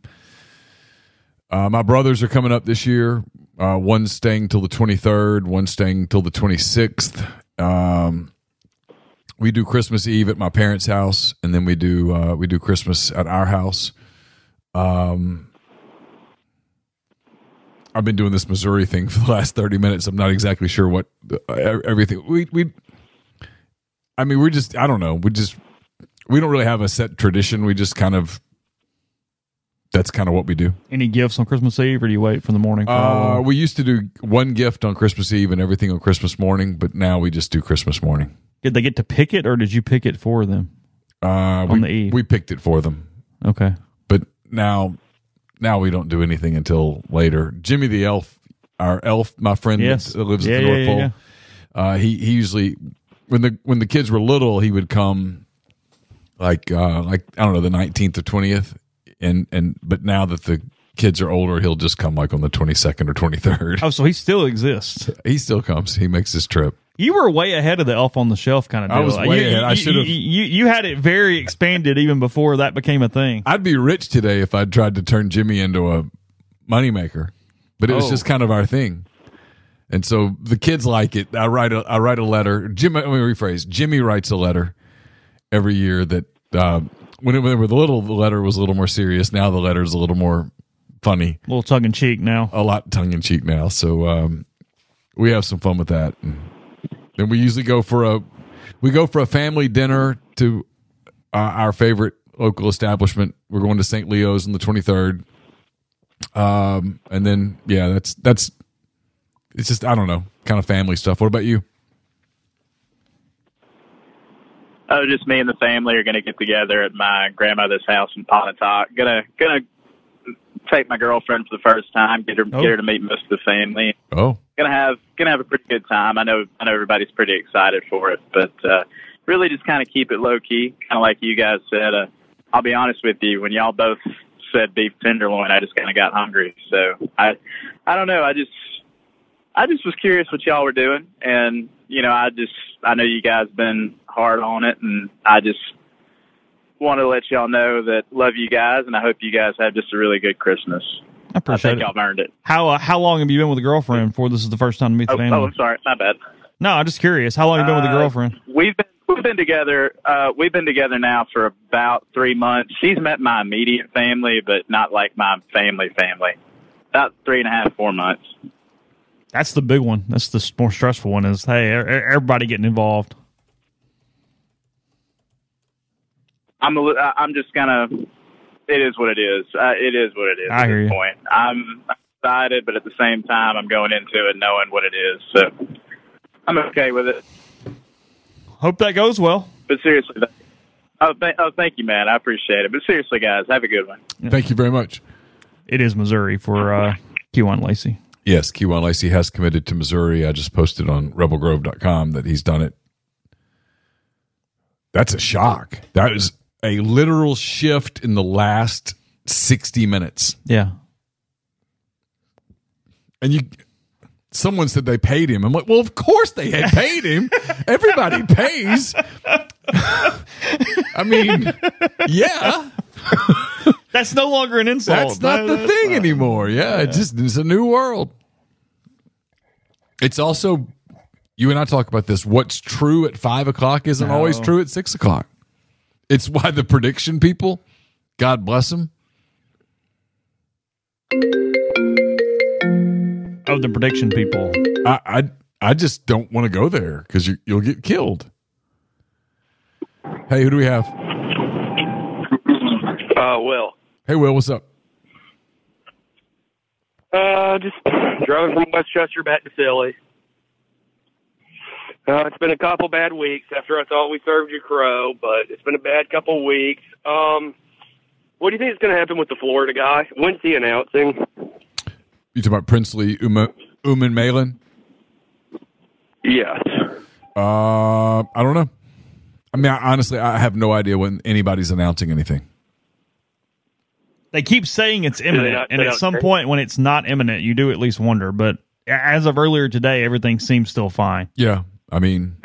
uh, my brothers are coming up this year. Uh, staying till the 23rd, one's staying till the 26th. Um, we do Christmas Eve at my parents' house, and then we do uh, we do Christmas at our house. Um, I've been doing this Missouri thing for the last thirty minutes. I'm not exactly sure what uh, everything we we. I mean, we're just I don't know. We just we don't really have a set tradition. We just kind of that's kind of what we do. Any gifts on Christmas Eve, or do you wait for the morning? for all of Uh, we used to do one gift on Christmas Eve and everything on Christmas morning, but now we just do Christmas morning. did they get to pick it, or did you pick it for them? Uh, On we, the eve. we picked it for them. Okay. but now now we don't do anything until later. Jimmy the elf, our elf, my friend Yes. that lives Yeah, at the North yeah, Pole. Uh, he he usually when the when the kids were little, he would come like uh, like I don't know the nineteenth or twentieth, and and but now that the kids are older, he'll just come like on the twenty second or twenty third. Oh, so he still exists. He still comes. He makes his trip. You were way ahead of the elf on the shelf kind of deal. I was way you, ahead. I should've- You, you, you had it very expanded even before that became a thing. I'd be rich today if I'd tried to turn Jimmy into a moneymaker, but it was Oh. just kind of our thing. And so the kids like it. I write a I write a letter. Jim, let me rephrase. Jimmy writes a letter every year that uh, when it, when it was little, the letter was a little more serious. Now the letter is a little more funny, a little tongue in cheek now. a lot tongue in cheek now. So um, we have some fun with that. And then we usually go for a we go for a family dinner to uh, our favorite local establishment. We're going to St. Leo's on the twenty third. Um, and then yeah, that's that's it's just I don't know, kind of family stuff. What about you? Oh, just me and the family are going to get together at my grandmother's house in Pontotoc. Gonna gonna take my girlfriend for the first time, get her Oh. get her to meet most of the family. Oh, Gonna have gonna have a pretty good time. I know I know everybody's pretty excited for it, but uh, really just kind of keep it low key, kind of like you guys said. Uh, I'll be honest with you, when y'all both said beef tenderloin, I just kind of got hungry. So I I don't know. I just I just was curious what y'all were doing, and you know, I just I know you guys been hard on it, and I just want to let y'all know that love you guys, and I hope you guys have just a really good Christmas. I appreciate think it. y'all earned it. How uh, how long have you been with a girlfriend before this is the first time to meet the Oh, family? oh, I'm sorry, my bad. No, I'm just curious. How long have you been with a Uh, girlfriend? We've been we've been together. Uh, we've been together now for about three months. She's met my immediate family, but not like my family family. About three and a half, four months. That's the big one. That's the more stressful one. Is hey, everybody getting involved. I'm a, I- I'm just gonna. It is what it is. Uh, it is what it is. I at hear this you. point. I'm excited, but at the same time, I'm going into it knowing what it is. So I'm okay with it. Hope that goes well. But seriously, oh, th- oh, thank you, man. I appreciate it. But seriously, guys, have a good one. Thank you very much. It is Missouri for uh, Kewan Lacy. Yes, Kewan Lacy has committed to Missouri. I just posted on rebelgrove.com that he's done it. That's a shock. That is a literal shift in the last 60 minutes. Yeah. And you someone said they paid him. I'm like, well, of course they had paid him. Everybody pays. I mean, yeah. That's no longer an insult. That's not the thing anymore. Yeah, it just it's a new world. It's also you and I talk about this. What's true at five o'clock isn't No. always true at six o'clock. It's why the prediction people, God bless them. Of the prediction people. I I, I just don't want to go there because you, you'll get killed. Hey, who do we have? Uh, Will. Hey, Will, what's up? Uh, just driving from Westchester back to Philly. Uh, it's been a couple bad weeks after I thought we served you crow, but it's been a bad couple weeks. Um, what do you think is going to happen with the Florida guy? When's he announcing? You talking about Princely Uma, Umanmielen? Yes. Uh, I don't know. I mean, I, honestly, I have no idea when anybody's announcing anything. They keep saying it's imminent, not- and at some say- point when it's not imminent, you do at least wonder. But as of earlier today, everything seems still fine. Yeah, I mean,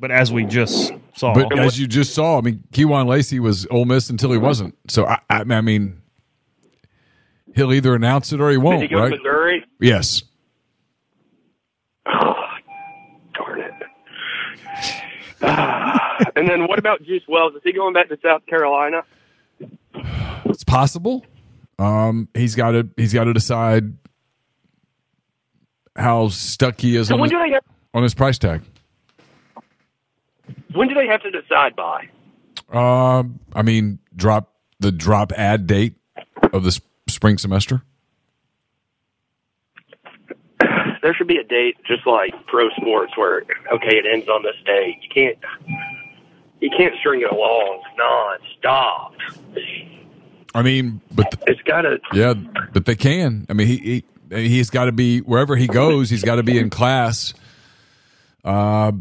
But as we just saw, but as you just saw, I mean, Kewan Lacy was Ole Miss until he wasn't. So I, I, I mean, he'll either announce it or he won't, he go right? to Missouri? Yes. Darn it. and then what about Juice Wells? Is he going back to South Carolina? It's possible. Um, he's got to he's got to decide how stuck he is So on when his, do they have, on his price tag. when do they have to decide by? Um, I mean, drop the drop ad date of the s- spring semester. There should be a date, just like pro sports, where okay, it ends on this date. You can't, you can't string it along non-stop. I mean, but th- It's got to. yeah, but they can. I mean, he, he he's got to be wherever he goes. He's got to be in class, uh,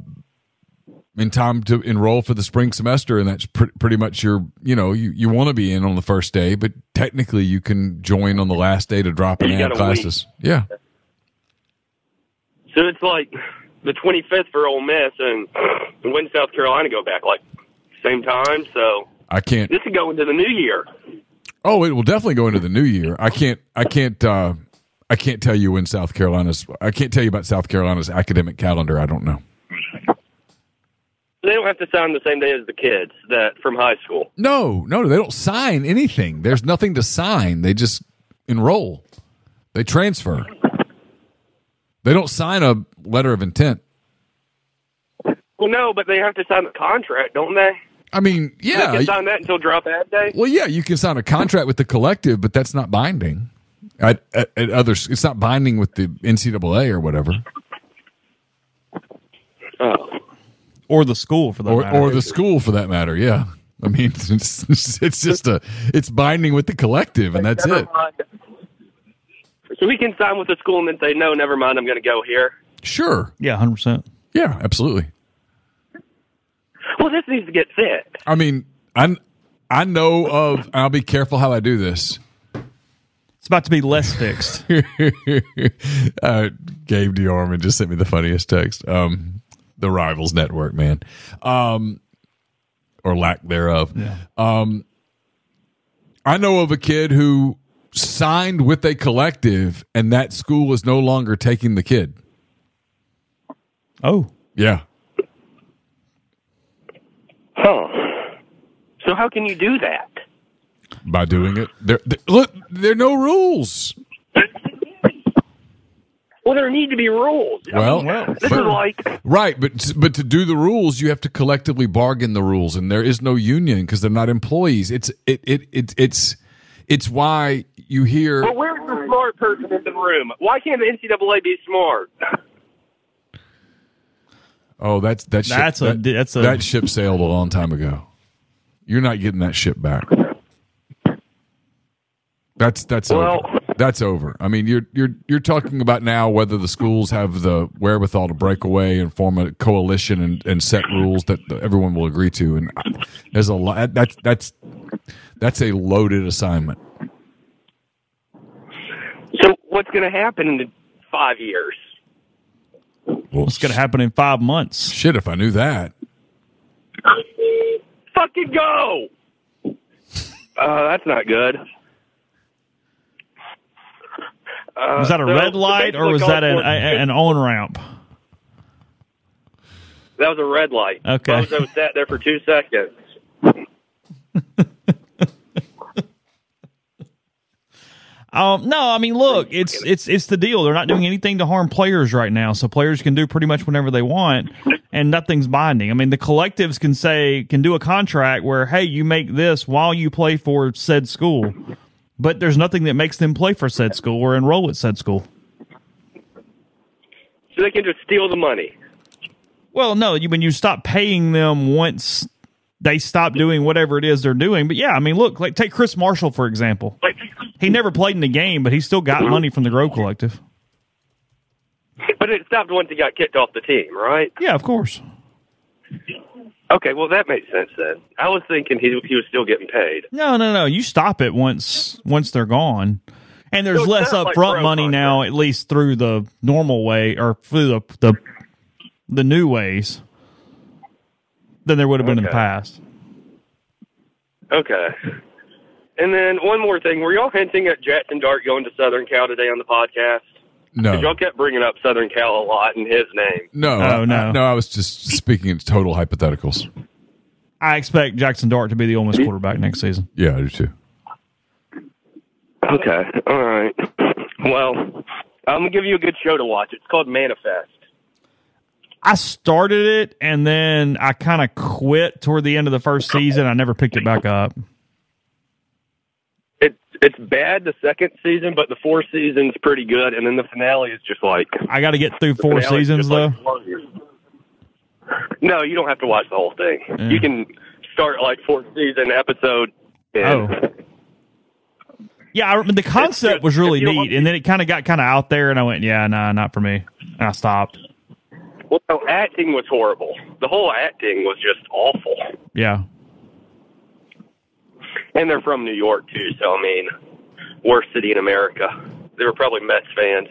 in time to enroll for the spring semester, and that's pr- pretty much your. You know, you you want to be in on the first day, but technically you can join on the last day to drop in add classes. Yeah, So it's like the 25th for Ole Miss, and [clears throat] when South Carolina go back, like same time. So I can't. this could go into the new year. Oh, it will definitely go into the new year. I can't. I can't. uh I can't tell you when South Carolina's. I can't tell you about South Carolina's academic calendar. I don't know. They don't have to sign the same day as the kids that from high school. No, no, they don't sign anything. There's nothing to sign. They just enroll. They transfer. They don't sign a letter of intent. Well, no, but they have to sign a contract, don't they? I mean, They yeah. can sign that until drop ad day. Well, yeah, you can sign a contract with the collective, but that's not binding. At, at, at others, it's not binding with the NCAA or whatever, Oh. or the school for that or, matter. or the school for that matter. Yeah, I mean, [laughs] it's, it's just a it's binding with the collective, and that's Never it. mind. So we can sign with the school and then say, no, never mind, I'm going to go here. Sure. Yeah, hundred percent. Yeah, absolutely. Well, this needs to get fit. I mean, I I know of. and I'll be careful how I do this. It's about to be less fixed. [laughs] uh, Gabe Diorman just sent me the funniest text. Um, the Rivals Network, man, um, or lack thereof. Um, I know of a kid who signed with a collective, and that school is no longer taking the kid. Oh, yeah. Huh. So how can you do that? By doing it, there, there look, there are no rules. Well, there need to be rules. I Well, this but- is like Right, but but to do the rules, you have to collectively bargain the rules, and there is no union because they're not employees. It's it it, it it's it's why you hear Well, where's the smart person in the room? Why can't the NCAA be smart? oh that's that ship, That's a- that, that's a- that ship sailed a long time ago. You're not getting that ship back. That's that's Well- over. That's over. I mean, you're you're you're talking about now whether the schools have the wherewithal to break away and form a coalition and, and set rules that everyone will agree to. And there's a lot. That's that's that's a loaded assignment. So what's going to happen in five years? What's going to happen in five months? Shit, if I knew that. [laughs] Fucking go! Uh, that's not good. Uh, Was that a so red light or was that an, a, an on ramp? That was a red light. Okay. Bozo sat there for two seconds. [laughs] Um, no, I mean, look, it's it's it's the deal. They're not doing anything to harm players right now, so players can do pretty much whatever they want, and nothing's binding. I mean, the collectives can say can do a contract where, hey, you make this while you play for said school, but there's nothing that makes them play for said school or enroll at said school. So they can just steal the money. Well, no, you when you stop paying them once they stop doing whatever it is they're doing. But yeah, I mean, look, like take Chris Marshall for example. He never played in the game, but he still got money from the Grove Collective. But it stopped once he got kicked off the team, right? Yeah, of course. Okay, well that makes sense then. I was thinking he he was still getting paid. No, no, no. You stop it once once they're gone. And there's So less not like upfront money now, at least through the normal way or through the the, the new ways than there would have been in the past. Okay. And then one more thing: Were y'all hinting at Jackson Dart going to Southern Cal today on the podcast? No. 'Cause y'all kept bringing up Southern Cal a lot in his name. No, Oh, I- no. no. I was just speaking in total hypotheticals. I expect Jackson Dart to be the Ole Miss quarterback next season. Yeah, I do too. Okay. All right. Well, I'm gonna give you a good show to watch. It's called Manifest. I started it and then I kind of quit toward the end of the first season. I never picked it back up. It's bad the second season, but the fourth season's pretty good, and then the finale is just like I got to get through four seasons though. like no, you don't have to watch the whole thing. Yeah. You can start like fourth season episode. And Oh. Yeah, I, the concept was really If you don't neat, and then it kind of got kind of out there, and I went, "Yeah, nah, not for me." And I stopped. Well, no, acting was horrible. The whole acting was just awful. Yeah, And they're from New York too, so I mean, worst city in America. They were probably Mets fans.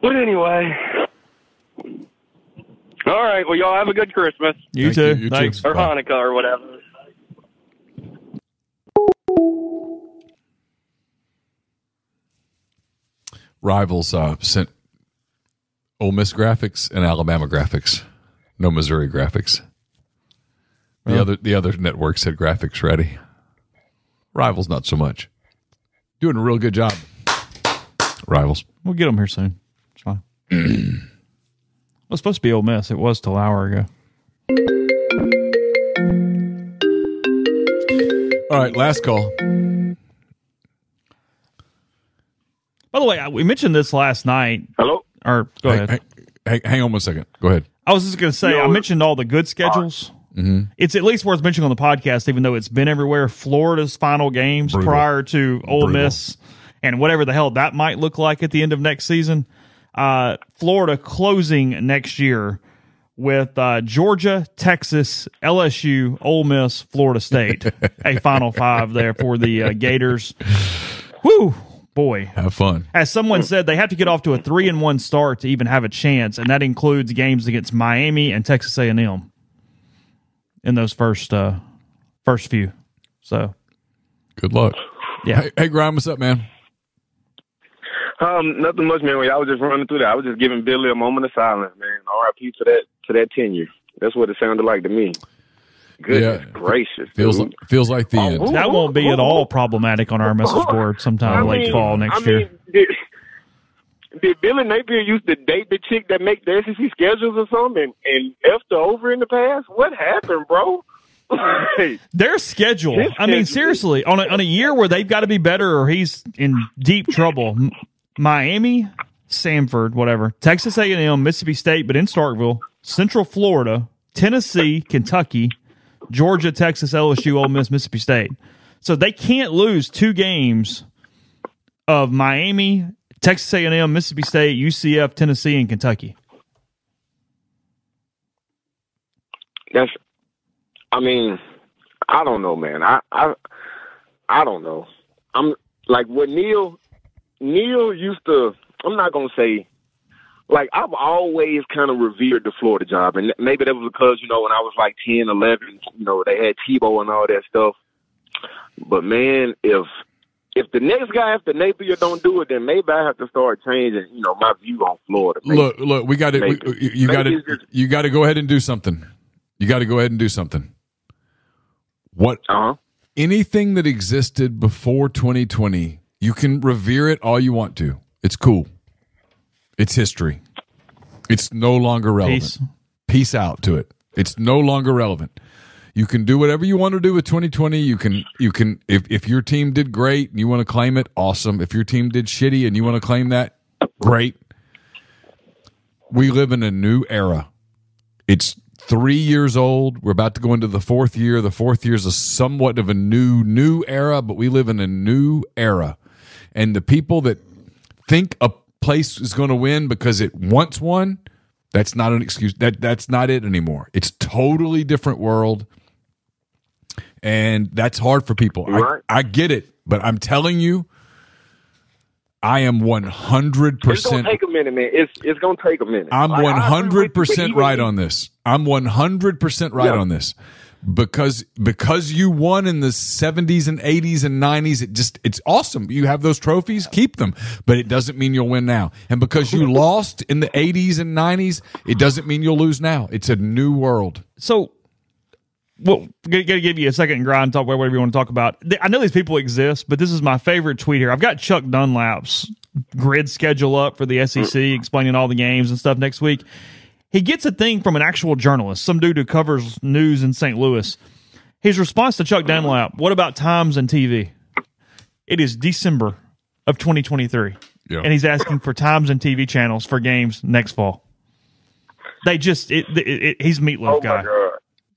But anyway. All right, well y'all have a good Christmas. you too. Thanks. Or Hanukkah or whatever. Rivals uh, sent Ole Miss graphics and Alabama graphics, no Missouri graphics. The Oh. other the other networks had graphics ready. Rivals not so much. Doing a real good job. Rivals. We'll get them here soon. It's fine. [clears throat] well, it's supposed to be Ole Miss. It was till an hour ago. All right, last call. By the way, we mentioned this last night. Hello. Or go Hang- ahead. Hang, hang on one second. Go ahead. I was just going to say, I mentioned all the good schedules. Mm-hmm. It's at least worth mentioning on the podcast, even though it's been everywhere. Florida's final games Brutal. prior to Ole Brutal. Miss and whatever the hell that might look like at the end of next season. Uh, Florida closing next year with uh, Georgia, Texas, LSU, Ole Miss, Florida State. [laughs] a final five there for the uh, Gators. Whew, boy. Have fun. As someone said, they have to get off to a three and one start to even have a chance, and that includes games against Miami and Texas A and M in those first uh, first few. So, Good luck. Yeah. Hey, hey Grime, what's up, man? Um, nothing much, man. I was just running through that. I was just giving Billy a moment of silence, man. R.I.P. to that to that tenure. That's what it sounded like to me. Goodness gracious, Feels dude. feels like the end. that won't be at all problematic on our message board sometime I late mean- fall next I year. mean, did, did Billy Napier used to date the chick that make the SEC schedules or something and, and effed her over in the past? What happened, bro? Like, [laughs] Their schedule. I mean, seriously, on a, on a year where they've got to be better or he's in deep trouble. Miami, Samford, whatever, Texas A and M, Mississippi State, but in Starkville, Central Florida, Tennessee, Kentucky, Georgia, Texas, LSU, Ole Miss, Mississippi State. So they can't lose two games of Miami, Texas A and M, Mississippi State, UCF, Tennessee, and Kentucky. that's. I mean, I don't know, man. I I I don't know. I'm like what Neal Neal used to. I'm not gonna say. Like I've always kind of revered the Florida job, and maybe that was because you know when I was like 10, 11, you know they had Tebow and all that stuff. But man, if if the next guy after Napier don't do it, then maybe I have to start changing, you know, my view on Florida. Maybe. Look, look, we got to you, you got to you got to go ahead and do something. You got to go ahead and do something. What uh-huh. anything that existed before 2020, you can revere it all you want to. It's cool. It's history. It's no longer relevant. Peace. Peace out to it. It's no longer relevant. You can do whatever you want to do with 2020. You can you can if if your team did great and you want to claim it, awesome. If your team did shitty and you want to claim that, great. We live in a new era. It's three years old. We're about to go into the fourth year. The fourth year is a somewhat of a new, new era, but we live in a new era. And the people that think a place is going to win because it once won, that's not an excuse. That that's not it anymore. It's totally different world. And that's hard for people. I, Right. I get it, but I'm telling you, I am 100% It's gonna take a minute, man. It's it's gonna take a minute. I'm Like, I one agree hundred with you, but percent right on this. I'm one hundred percent right Yeah. on this because because you won in the seventies and eighties and nineties. It just it's awesome. You have those trophies, keep them, but it doesn't mean you'll win now. And because you [laughs] lost in the eighties and nineties, it doesn't mean you'll lose now. It's a new world. So, well, got to give you a second and grind talk about whatever you want to talk about. I know these people exist, but this is my favorite tweet here. I've got Chuck Dunlap's grid schedule up for the SEC, mm. explaining all the games and stuff next week. He gets a thing from an actual journalist, some dude who covers news in St. Louis. His response to Chuck Dunlap: "What about times and TV?" It is December of 2023, Yeah. and he's asking for times and TV channels for games next fall. They just it, it, it he's meatloaf Oh guy. my god.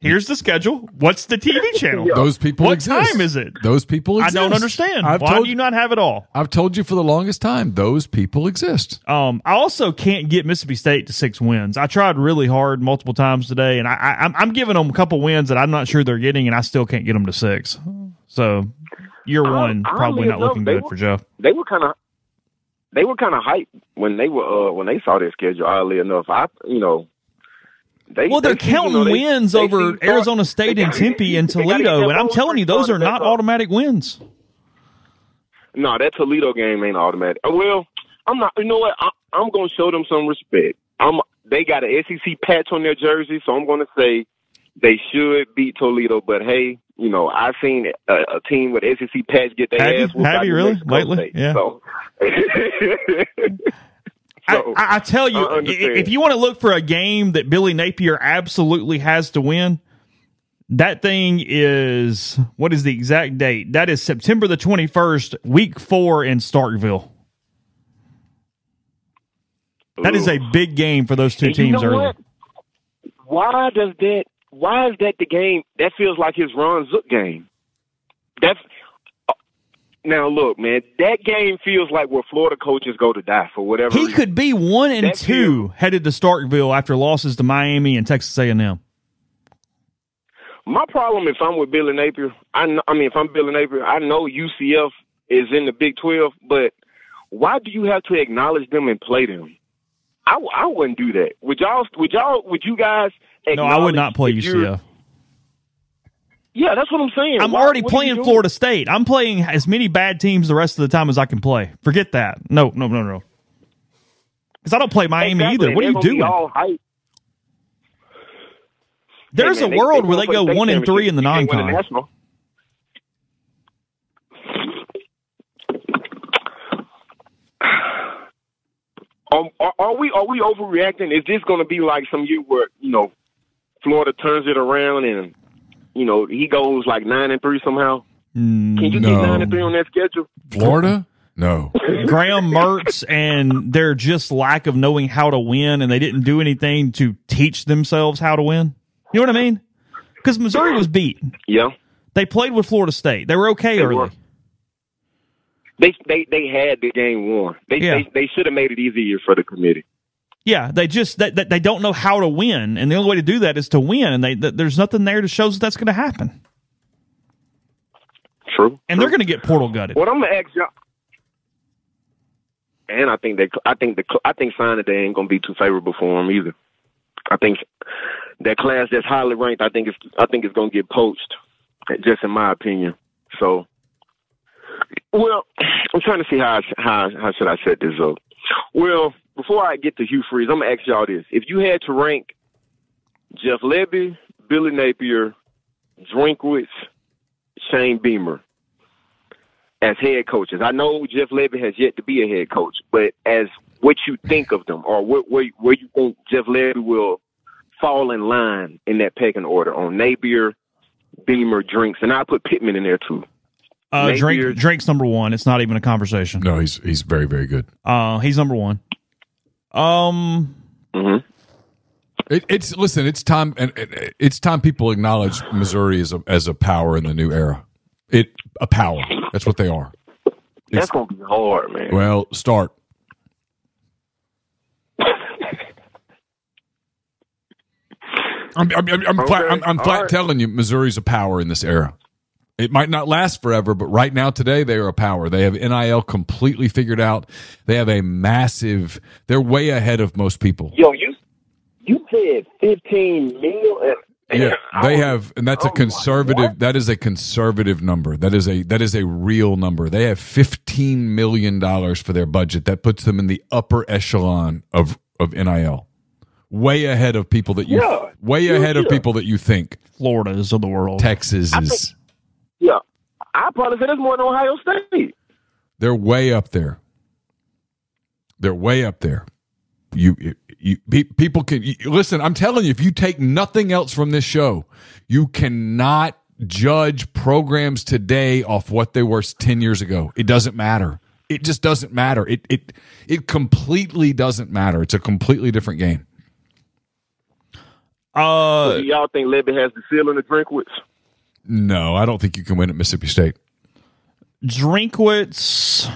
Here's the schedule. What's the TV [laughs] channel? Those people What exist. time is it? Those people I don't understand. I've Why told do you not have it all? I've told you for the longest time. Those people exist. Um, I also can't get Mississippi State to six wins. I tried really hard multiple times today, and I, I, I'm, I'm giving them a couple wins that I'm not sure they're getting, and I still can't get them to six. So year one Oddly probably not enough, looking good were- for Joe. They were kind of they were kind of hyped when they were uh when they saw their schedule. Oddly enough, I you know. They, Well, they're they you know, counting they- wins they over Arizona State and Tempe and they gotta get Toledo, and I'm telling you, those are not automatic wins. No, that Toledo game ain't automatic. Uh, Well, I'm not. You know what? I, I'm going to show them some respect. I'm. They got an SEC patch on their jersey, so I'm going to say they should beat Toledo. But hey, you know, I've seen a, a team with SEC patch get their Have ass whooped Have you really? Lately? State. Yeah. So. [laughs] I, I tell you, I if you want to look for a game that Billy Napier absolutely has to win, that thing is what is the exact date? That is September the twenty first, week four in Starkville. That is a big game for those two And you teams know early. what? Why does that? Why is that the game? That feels like his Ron Zook game. That's now look, man. That game feels like where Florida coaches go to die for whatever. He reason. could be one and That two headed to Starkville after losses to Miami and Texas A and M. My problem, if I'm with Billy Napier, I, kn- I mean, if I'm Billy Napier, I know UCF is in the Big Twelve, but why do you have to acknowledge them and play them? I, I wouldn't do that. Would y'all? Would y'all? Would you guys? No, I would not play UCF. Yeah, that's what I'm saying. I'm Why- already what are you playing? Florida State. I'm playing as many bad teams the rest of the time as I can play. Forget that. No, no, no, no. Because I don't play Miami Exactly, either. What are you they're gonna be doing? all hype. There's Hey, man, a they- world they where they go one and three in the championship. You can't win a non-con. Um, are, are we are we overreacting? Is this going to be like some year where you know Florida turns it around and you know he goes like nine and three somehow? Can you no. get nine and three on that schedule? Florida? No. [laughs] Graham Mertz and their just lack of knowing how to win, and they didn't do anything to teach themselves how to win. You know what I mean? Because Missouri was beat. Yeah, They played with Florida State. They were okay They early. were. they they they had the game won. They Yeah. they, they should have made it easier for the committee. Yeah, they just they, they, they don't know how to win, and the only way to do that is to win. And they th- there's nothing there to show that that's going to happen. True. And they're going to get portal gutted. What I'm gonna ask y'all, and I think they, I think the, I think signing day ain't gonna be too favorable for them either. I think that class that's highly ranked, I think it's, I think it's gonna get poached, just in my opinion. So, well, I'm trying to see how I, how how should I set this up. Well, before I get to Hugh Freeze, I'm gonna ask y'all this: If you had to rank Jeff Lebby, Billy Napier, Drinkwitz, Shane Beamer as head coaches. I know Jeff Lebby has yet to be a head coach, but as what you think of them, or what, where, where you think Jeff Lebby will fall in line in that pecking order on Napier, Beamer, Drinks, and I put Pittman in there too. Uh, Napier- Drake Drake's number one. It's not even a conversation. No, he's he's very very good. Uh, he's number one. Um, It, it's listen. It's time, and it, it's time people acknowledge Missouri as a as a power in the new era. It a power. That's what they are. That's gonna be hard, man. Well, start. I'm I'm I'm, I'm, flat, I'm, I'm flat right. telling you, Missouri's a power in this era. It might not last forever, but right now, today, they are a power. They have NIL completely figured out. They have a massive. They're way ahead of most people. Yo, you you said fifteen mil. Yeah, they have, and that's a conservative. That is a conservative number. That is a that is a real number. They have fifteen million dollars for their budget. That puts them in the upper echelon of of NIL, way ahead of people that you, Yeah. way Yeah, ahead of people that you think. Florida's of the world. Texas is. Yeah, I probably said it's more than Ohio State. They're way up there. They're way up there. You, you, you people can you, listen. I'm telling you, if you take nothing else from this show, you cannot judge programs today off what they were 10 years ago. It doesn't matter. It just doesn't matter. It it it completely doesn't matter. It's a completely different game. Uh, So do y'all think Lebby has the ceiling to Drinkwitz? No, I don't think you can win at Mississippi State. Drinkwitz.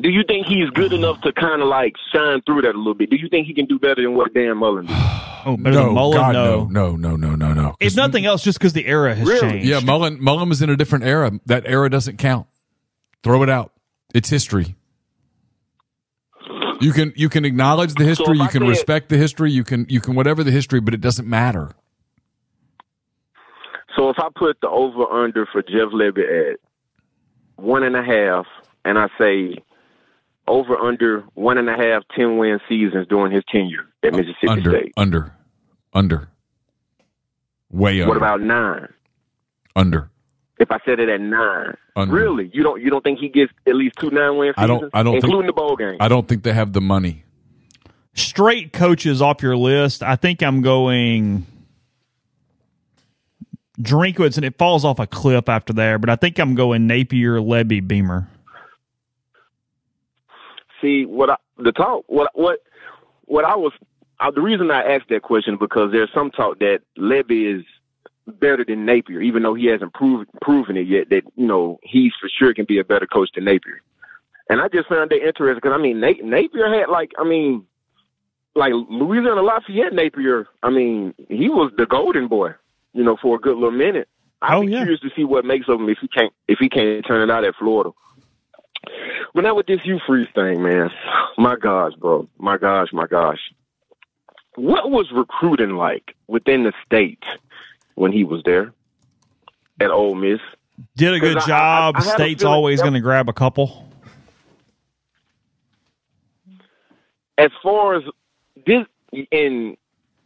Do you think he's good enough to kind of like shine through that a little bit? Do you think he can do better than what Dan Mullen did? Oh, better than Mullen? God, no. no, no, no, no, no. If nothing else, just because the era has changed. Yeah, Mullen Mullen was in a different era. That era doesn't count. Throw it out. It's history. You can you can acknowledge the history, if you can said- respect the history, you can you can whatever the history, but it doesn't matter. So if I put the over under for Jeff Lebby at one and a half, and I say over under one and a half 10 win seasons during his tenure at Mississippi under, State. under, under, way under. What about nine? under? If I said it at nine, Under. really, you don't you don't think he gets at least two nine win I don't. I don't including think the bowl game? I don't think they have the money. Straight coaches off your list. I think I'm going Drinkwitz, and it falls off a cliff after there. But I think I'm going Napier, Lebby, Beamer. See what I, the talk what what what I was uh, the reason I asked that question because there's some talk that Lebby is better than Napier, even though he hasn't proved proven it yet. That you know he's for sure can be a better coach than Napier. And I just found that interesting because I mean Na- Napier had like I mean like Louisiana Lafayette Napier. I mean he was the golden boy, you know, for a good little minute. I'd oh, be curious to see what makes of him if he can't if he can't turn it out at Florida. But now with this Hugh Freeze thing, man, my gosh, bro, my gosh, my gosh, what was recruiting like within the state when he was there at Ole Miss? Did a good I- job. I- I a State's always going to grab a couple. As far as this, and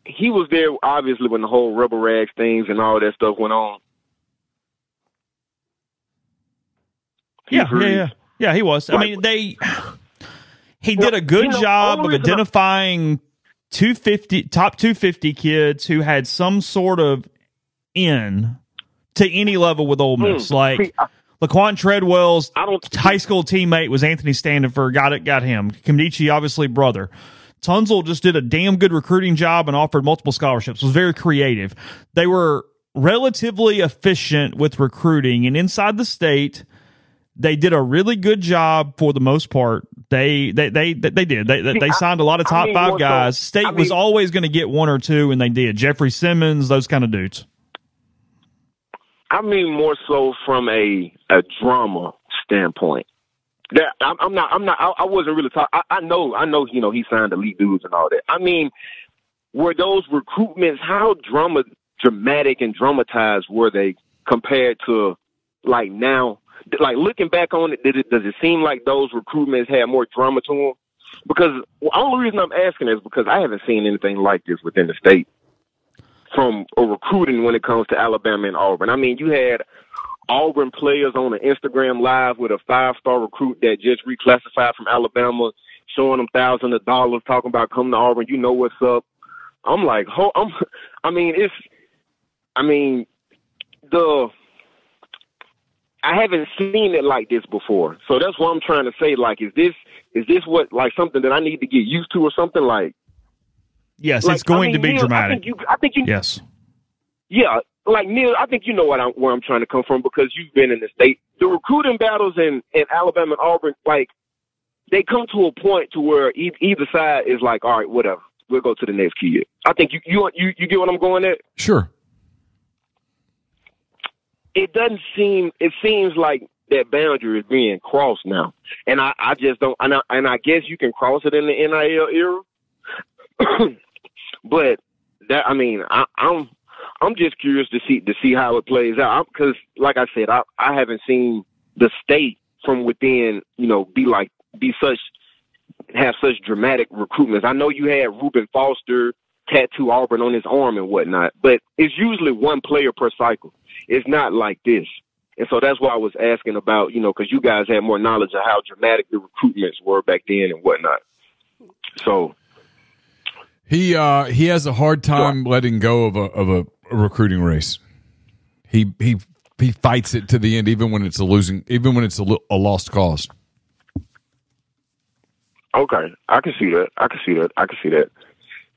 he was there obviously when the whole rubber rags things and all that stuff went on. Yeah, yeah, yeah, yeah. He was. I mean, they. He did a good you know, job of only reason I- identifying 250 top 250 kids who had some sort of in to any level with Ole Miss. Hmm. Like I- Laquan Treadwell's high school teammate was Anthony Standifer. Got it, got him. Nkemdiche, obviously brother. Tunsil just did a damn good recruiting job and offered multiple scholarships. Was very creative. They were relatively efficient with recruiting, and inside the state, they did a really good job for the most part. They they they they did. They they, I- signed a lot of I top mean, five guys. State I was always going to get one or two, and they did. Jeffrey Simmons, those kind of dudes. I mean more so from a a drama standpoint. That I'm, I'm not. I'm not. I, I wasn't really talking. I, know. I know. You know, he signed elite dudes and all that. I mean, were those recruitments how drama dramatic and dramatized were they compared to like now? Like looking back on it, it does it seem like those recruitments had more drama to them? Because the only reason I'm asking is because I haven't seen anything like this within the state from a recruiting when it comes to Alabama and Auburn. I mean, you had Auburn players on an Instagram live with a five star recruit that just reclassified from Alabama, showing them thousands of dollars, talking about coming to Auburn. You know what's up? I'm like, ho- I'm. [laughs] I mean, it's. I mean, the. I haven't seen it like this before, so that's what I'm trying to say. Like, is this is this what like something that I need to get used to or something like? Yes, Like, it's going I to mean, be Neal, dramatic. I think you, I think you, yes. yeah, like Neal, I think you know what I'm, where I'm trying to come from because you've been in the state. The recruiting battles in, in Alabama and Auburn, like they come to a point to where e- either side is like, all right, whatever, we'll go to the next kid. I think you you you, you get what I'm going at. Sure. It doesn't seem. It seems like that boundary is being crossed now, and I I just don't. And I, and I guess you can cross it in the NIL era, [clears throat] but that I mean I, I'm I'm just curious to see to see how it plays out because, like I said, I I haven't seen the state from within, you know, be like be such have such dramatic recruitments. I know you had Reuben Foster tattoo Auburn on his arm and whatnot, but it's usually one player per cycle. It's not like this. And so that's why I was asking about, you know, because you guys had more knowledge of how dramatic the recruitments were back then and whatnot. So He uh he has a hard time letting go of a of a, a recruiting race. He he he fights it to the end, even when it's a losing, even when it's a, lo- a lost cause. Okay, I can see that. I can see that. I can see that.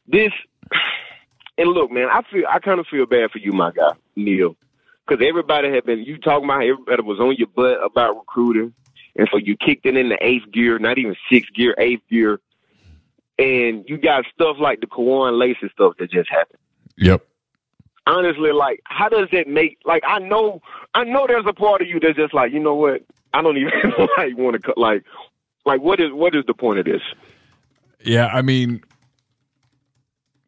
This [sighs] and look, man, I feel I kind of feel bad for you, my guy Neal, because everybody had been you talking about everybody was on your butt about recruiting, and so you kicked it in the eighth gear, not even sixth gear, eighth gear, and you got stuff like the Kewan Lacy stuff that just happened. Yep. Honestly, like, how does it make? Like, I know, I know, there's a part of you that's just like, you know what? I don't even like want to cut. Like, like, what is what is the point of this? Yeah, I mean,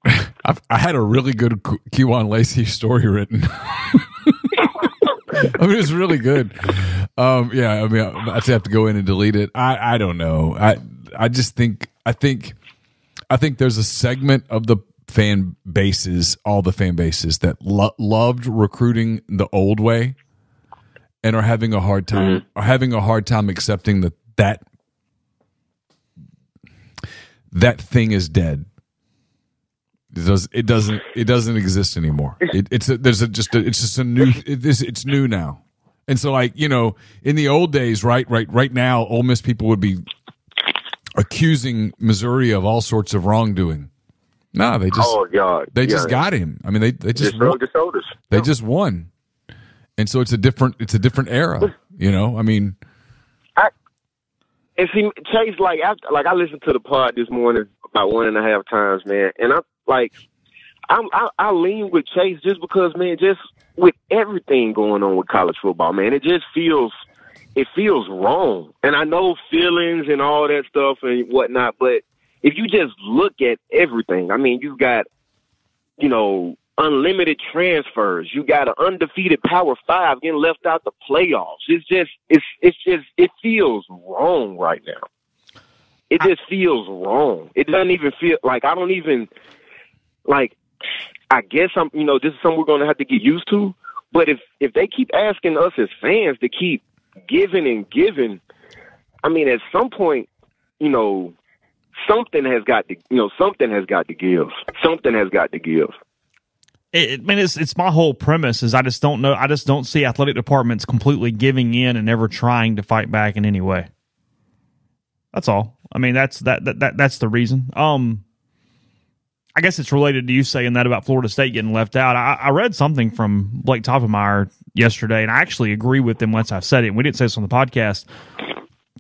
[laughs] I've, I had a really good on Lacy story written. [laughs] I mean, it was really good. Um, yeah, I mean, I would have to go in and delete it. I, I don't know. I, I just think, I think, I think there's a segment of the fan bases, all the fan bases that lo- loved recruiting the old way, and are having a hard time, mm-hmm. are having a hard time accepting that that that thing is dead. It does. It doesn't. It doesn't exist anymore. It, it's a, there's a just. A, it's just a new. It, it's, it's new now. And so, like you know, in the old days, right, right, right now, Ole Miss people would be accusing Missouri of all sorts of wrongdoing. No, they just. Oh God, They just got him. I mean, they they just Just won. their shoulders. They just won, and so it's a different. It's a different era. You know, I mean, I And see, Chase, like, after, like I listened to the pod this morning about one and a half times, man, and I'm like, I'm I, I lean with Chase just because, man, just with everything going on with college football, man, it just feels it feels wrong. And I know feelings and all that stuff and whatnot, but if you just look at everything, I mean, you've got, you know, unlimited transfers. You got an undefeated Power Five getting left out the playoffs. It's just, it's, it's just, it feels wrong right now. It just feels wrong. It doesn't even feel like I don't even like. I guess I'm, you know, this is something we're going to have to get used to. But if if they keep asking us as fans to keep giving and giving, I mean, at some point, you know, something has got to, you know, something has got to give. Something has got to give. It, I mean, it's it's my whole premise is I just don't know. I just don't see athletic departments completely giving in and never trying to fight back in any way. That's all. I mean, that's that, that, that that's the reason. Um, I guess it's related to you saying that about Florida State getting left out. I, I read something from Blake Toppmeyer yesterday, and I actually agree with him once I've said it. We didn't say this on the podcast.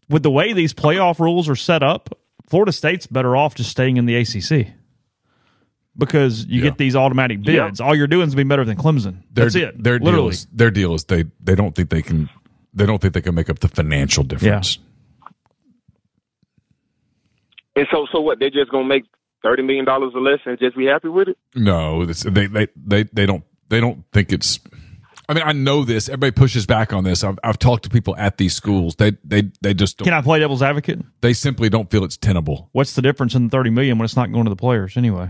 With the way these playoff rules are set up, Florida State's better off just staying in the ACC because you get these automatic bids. All you're doing is being better than Clemson. their That's it. their deal Literally. is their deal is they they don't think they can they don't think they can make up the financial difference. And so, so what? They're just gonna make thirty million dollars or less and just be happy with it? No, this, they, they they they don't they don't think it's. I mean, I know this. Everybody pushes back on this. I've, I've talked to people at these schools. They they they just don't, Can I play devil's advocate? they simply don't feel it's tenable. What's the difference in the thirty million when it's not going to the players anyway?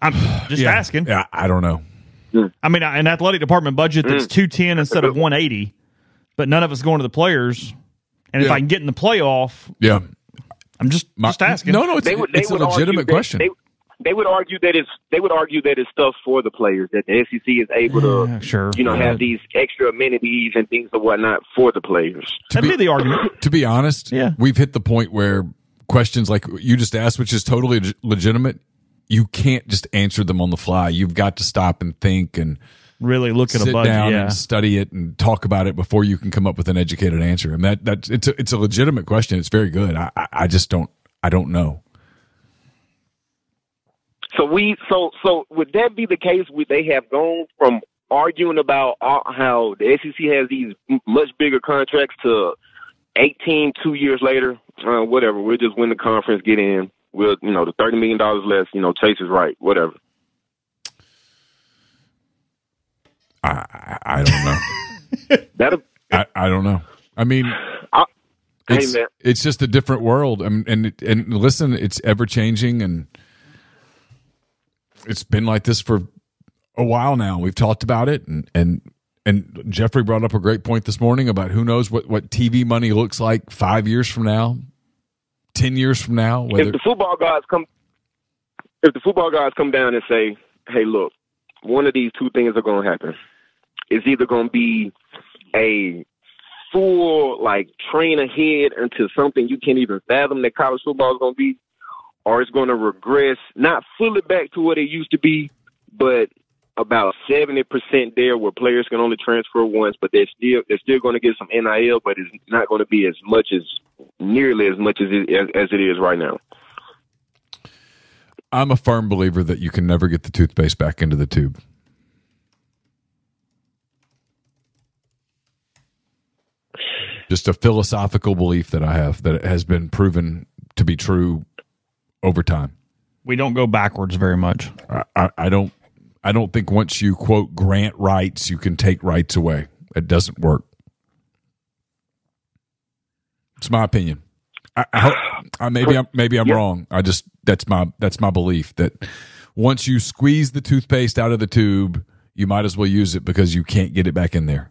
I'm [sighs] just Yeah. asking. Yeah, I don't know. I mean, an athletic department budget that's mm. two ten instead of one eighty, but none of it's going to the players. And if Yeah. I can get in the playoff, Yeah, I'm just just asking. No, no, it's They would- they it's a would legitimate that- question. They, they would argue that it's they would argue that it's stuff for the players that the SEC is able to, Yeah, sure. you know, have these extra amenities and things and whatnot for the players. That'd be the argument. [coughs] to be honest, Yeah. we've hit the point where questions like you just asked, which is totally leg- legitimate, you can't just answer them on the fly. You've got to stop and think and Really look at a budget. down Yeah. and study it and talk about it before you can come up with an educated answer. And that that it's a, it's a legitimate question. It's very good. I I- I just don't I don't know. So we so so would that be the case? Would they have gone from arguing about uh, how the SEC has these much bigger contracts to 18 two years later? Uh, whatever. We'll just win the conference, get in. We'll you know the 30 million dollars less. You know Chase is right. Whatever. I I, I don't know. [laughs] That'll I, I don't know. I mean, I, hey it's, man. it's just a different world. And and and listen, it's ever changing, and it's been like this for a while now. We've talked about it, and and and Jeffrey brought up a great point this morning about who knows what what TV money looks like five years from now, ten years from now. if Whether the football guys come, if the football guys come down and say, "Hey, look, one of these two things are going to happen. It's either going to be a full like train ahead into something you can't even fathom that college football is going to be, or it's going to regress not fully back to what it used to be, but about seventy percent there, where players can only transfer once, but they're still they're still going to get some NIL, but it's not going to be as much as nearly as much as it, as, as it is right now. I'm a firm believer that you can never get the toothpaste back into the tube. Just a philosophical belief that I have that has been proven to be true over time. We don't go backwards very much. I, I, I don't. I don't think once you quote grant rights, you can take rights away. It doesn't work. It's my opinion. I, I, I maybe I'm maybe I'm wrong. I just that's my that's my belief that once you squeeze the toothpaste out of the tube, you might as well use it because you can't get it back in there.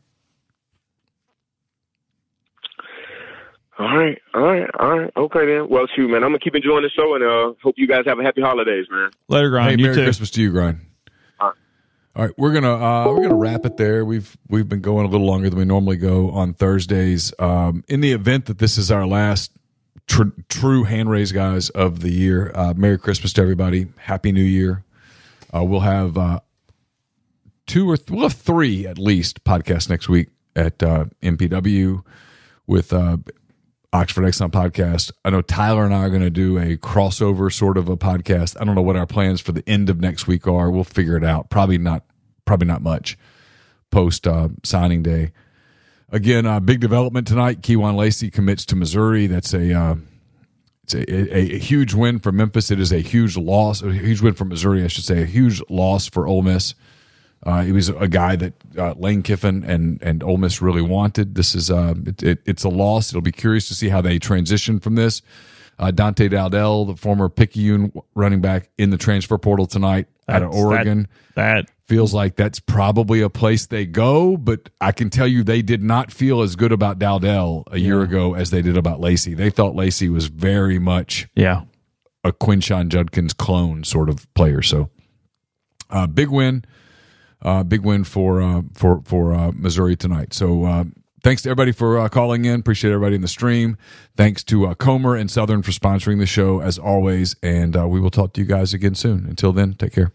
All right, all right, all right. Okay then. Well, shoot, man. I'm gonna keep enjoying the show, and uh, hope you guys have a happy holidays, man. Later, Grind. Hey, you Merry too. Christmas to you, Grind. All right. All right, we're gonna uh, we're gonna wrap it there. We've we've been going a little longer than we normally go on Thursdays. Um, in the event that this is our last tr- true hand raise guys of the year, uh, Merry Christmas to everybody. Happy New Year. Uh, we'll have uh, two or th- we'll have three at least podcasts next week at uh, MPW with uh, Oxford Exxon podcast. I know Tyler and I are going to do a crossover sort of a podcast. I don't know what our plans for the end of next week are. We'll figure it out. Probably not. Probably not much post uh, signing day. Again, uh, big development tonight. Kewan Lacy commits to Missouri. That's a uh, it's a, a, a huge win for Memphis. It is a huge loss. A huge win for Missouri, I should say. A huge loss for Ole Miss. Uh, he was a guy that uh, Lane Kiffin and and Ole Miss really wanted. This is uh, it, it, it's a loss. It'll be curious to see how they transition from this. Uh, Dante Dowdell, the former Picayune running back, in the transfer portal tonight out of That's- that- Oregon. That, feels like that's probably a place they go, but I can tell you they did not feel as good about Dowdell a year ago as they did about Lacy. They thought Lacy was very much yeah a Quinshon Judkins clone sort of player. So, uh, big win, uh, big win for uh, for for uh, Missouri tonight. So. Uh, Thanks to everybody for uh, calling in. Appreciate everybody in the stream. Thanks to uh, Comer and Southern for sponsoring the show as always. And uh, we will talk to you guys again soon. Until then, take care.